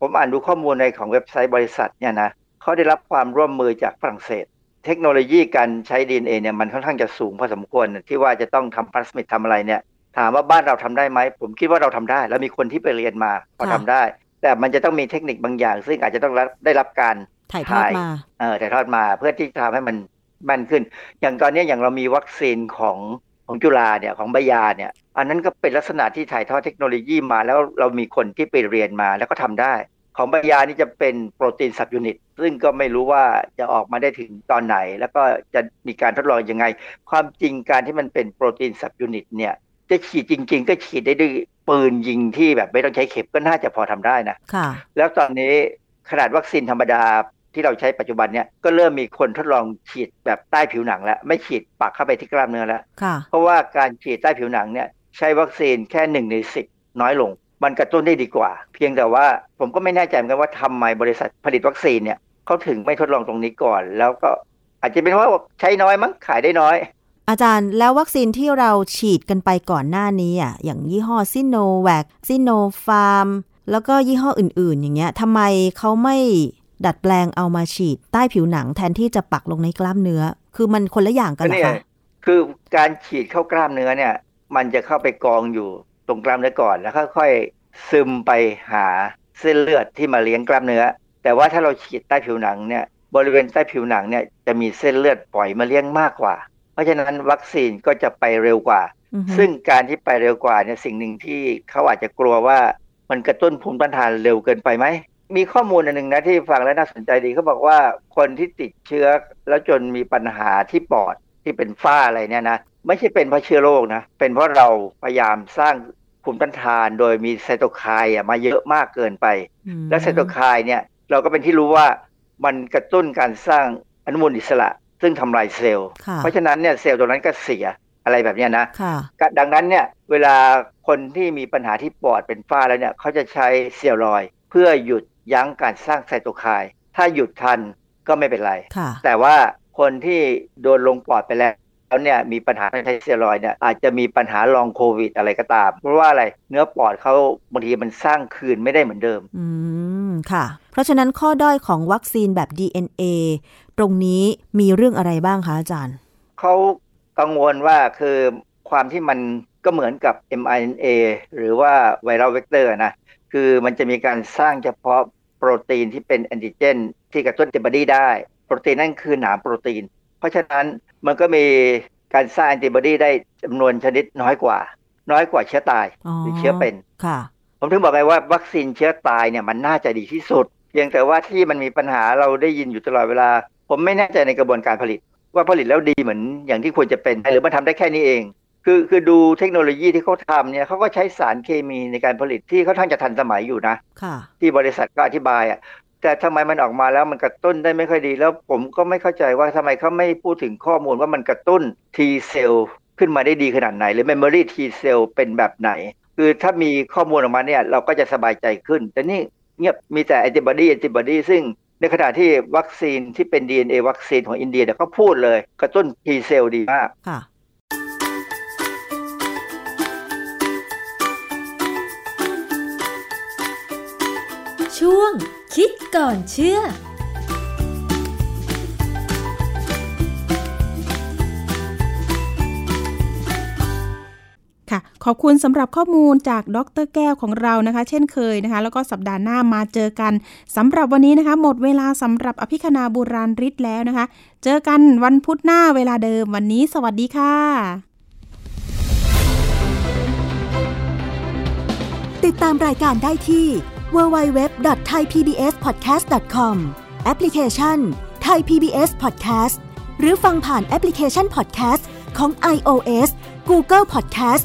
ผมอ่านดูข้อมูลในของเว็บไซต์บริษัทเนี่ยนะเขาได้รับความร่วมมือจากฝรั่งเศส เทคโนโลยีการใช้ DNA เนี่ยมันค่อนข้างจะสูงพอสมควรที่ว่าจะต้องทำพลาสมิดทำอะไรเนี่ย ถามว่าบ้านเราทำได้ไหมผมคิดว่าเราทำได้ แล้วมีคนที่ไปเรียนมาก็ค่ะทำได้ แต่มันจะต้องมีเทคนิคบางอย่าง ซึ่งอาจจะต้องรับได้รับการถ่ายทอดมาเออถ่ายทอดมาเพื่อที่จะทำให้มันแม่นขึ้น อย่างตอนนี้อย่างเรามีวัคซีนของของจุฬาเนี่ยของใบยาเนี่ย อันนั้นก็เป็นลักษณะที่ถ่ายทอดเทคโนโลยีมา แล้วเรามีคนที่ไปเรียนมาแล้วก็ทำได้ ของใบยานี่จะเป็น protein subunit ซึ่งก็ไม่รู้ว่าจะออกมาได้ถึงตอนไหน แล้วก็จะมีการทดลองยังไง ความจริงการที่มันเป็น protein subunit เนี่ย จะฉีดจริง ๆ ก็ฉีดได้ด้วยปืนยิงที่แบบไม่ต้องใช้เข็มก็น่าจะพอทำได้นะค่ะ แล้วตอนนี้ขนาดวัคซีนธรรมดาที่เราใช้ปัจจุบันเนี่ยก็เริ่มมีคนทดลองฉีดแบบใต้ผิวหนังแล้ว ไม่ฉีดปักเข้าไปที่กล้ามเนื้อแล้วค่ะเพราะว่าการฉีดใต้ผิวหนังเนี่ยใช้วัคซีนแค่หนึ่งในสิบน้อยลง มันกระตุ้นได้ดีกว่า เพียงแต่ว่าผมก็ไม่แน่ใจเหมือนกันว่าทำไมบริษัทผลิตวัคซีนเนี่ยเขาถึงไม่ทดลองตรงนี้ก่อน แล้วก็อาจจะเป็นว่าใช้น้อยมั้งขายได้น้อย อาจารย์แล้ววัคซีนที่เราฉีดกันไปก่อนหน้านี้อะอย่างยี่ห้อซิโนแวคซิโนฟาร์มแล้วก็ยี่ห้ออื่น ๆ อย่างเงี้ยทำไมเขาไม่ดัดแปลงเอามาฉีดใต้ผิวหนังแทนที่จะปักลงในกล้ามเนื้อ คือมันคนละอย่างกันเหรอคะคือการฉีดเข้ากล้ามเนื้อเนี่ย มันจะเข้าไปกองอยู่ตรงกล้ามเนื้อก่อนแล้วค่อยๆซึมไปหาเส้นเลือดที่มาเลี้ยงกล้ามเนื้อ แต่ว่าถ้าเราฉีดใต้ผิวหนังเนี่ย บริเวณใต้ผิวหนังเนี่ยจะมีเส้นเลือดปล่อยมาเลี้ยงมากกว่า เพราะฉะนั้นวัคซีนก็จะไปเร็วกว่าอือฮึซึ่งการที่ไปเร็วกว่าเนี่ยสิ่งหนึ่งที่เขาอาจจะกลัวว่ามันกระตุ้นภูมิต้านทานเร็วเกินไปไหม มีข้อมูลอันหนึ่งนะที่ฟังแล้วน่าสนใจดีเขาบอกว่าคนที่ติดเชื้อแล้วจนมีปัญหาที่ปอดที่เป็นฝ้าอะไรเนี่ยนะไม่ใช่เป็นเพราะเชื้อโรคนะเป็นเพราะเราพยายามสร้างภูมิต้านทานโดยมีไซโตไคน์อะมาเยอะมากเกินไปอืมและไซโตไคน์เนี่ยเราก็เป็นที่รู้ว่ามันกระตุ้นการสร้างอนุมูลอิสระ ซึ่งทำลายเซลล์ค่ะเพราะฉะนั้นเนี่ยเซลล์ตรงนั้นก็เสียอะไรแบบเนี้ยนะค่ะก็ดังนั้นเนี่ยเวลาคนที่มีปัญหาที่ปอดเป็นฝ้าแล้วเนี่ยเขาจะใช้เซียรอยด์เพื่อหยุดยั้งการสร้างไซโตไคน์ถ้าหยุดทันก็ไม่เป็นไรค่ะแต่ว่าคนที่โดนลงปอดไปแล้วแล้วเนี่ยมีปัญหาทางใช้สเซียรอยด์เนี่ยอาจจะมีปัญหาลองโควิดอะไรก็ตาม เพราะว่าอะไรเนื้อปอดเขาบางทีมันสร้างคืนไม่ได้เหมือนเดิม อืมค่ะ เพราะฉะนั้นข้อด้อยของวัคซีนแบบ DNA ตรงนี้มีเรื่องอะไรบ้างคะอาจารย์ เขากังวลว่าคือความที่มันก็เหมือนกับ mRNA หรือว่า viral vector นะ คือมันจะมีการสร้างเฉพาะโปรตีนที่เป็นแอนติเจน ที่กระตุ้นแอนติบอดีได้ โปรตีนนั่นคือหนามโปรตีน เพราะฉะนั้นมันก็มีการสร้างแอนติบอดีได้จำนวนชนิดน้อยกว่า น้อยกว่าเชื้อตายอ๋อหรือเชื้อเป็นค่ะ ผมถึงบอกไปว่าวัคซีนเชื้อตายเนี่ยมันน่าจะดีที่สุดเพียงแต่ว่าที่มันมีปัญหาเราได้ยินอยู่ตลอดเวลา ผมไม่แน่ใจในกระบวนการผลิต ว่าผลิตแล้วดีเหมือนอย่างที่ควรจะเป็น หรือมันทำได้แค่นี้เอง คือคือดูเทคโนโลยีที่เขาทำเนี่ยเขาก็ใช้สารเคมีในการผลิตที่ค่อนข้างจะทันสมัยอยู่นะค่ะที่บริษัทก็อธิบายอะแต่ทำไมมันออกมาแล้วมันกระตุ้นได้ไม่ค่อยดี แล้วผมก็ไม่เข้าใจว่าทำไมเขาไม่พูดถึงข้อมูลว่ามันกระตุ้น T เซลล์ขึ้นมาได้ดีขนาดไหน หรือ Memory T เซลล์เป็นแบบไหน คือถ้ามีข้อมูลออกมาเนี่ยเราก็จะสบายใจขึ้น แต่นี่เงียบมีแต่ antibody antibody ซึ่ง ในขณะที่วัคซีนที่เป็น DNA วัคซีนของอินเดียเนี่ยเขาพูดเลย กระตุ้น T เซลล์ดีมากค่ะช่วงคิดก่อนเชื่อ ค่ะ ขอบคุณสำหรับข้อมูลจากดรแก้วของเรานะคะ เช่นเคยนะคะ แล้วก็สัปดาห์หน้ามาเจอกันสำหรับวันนี้นะคะ หมดเวลาสำหรับอภิคณาบุราริศแล้วนะคะ เจอกันวันพุธหน้าเวลาเดิมวันนี้ สวัสดีค่ะ ติดตามรายการได้ที่ www.thaipbspodcast.com แอปพลิเคชัน Thai PBS Podcast หรือฟังผ่านแอปพลิเคชัน Podcast ของ iOS Google Podcast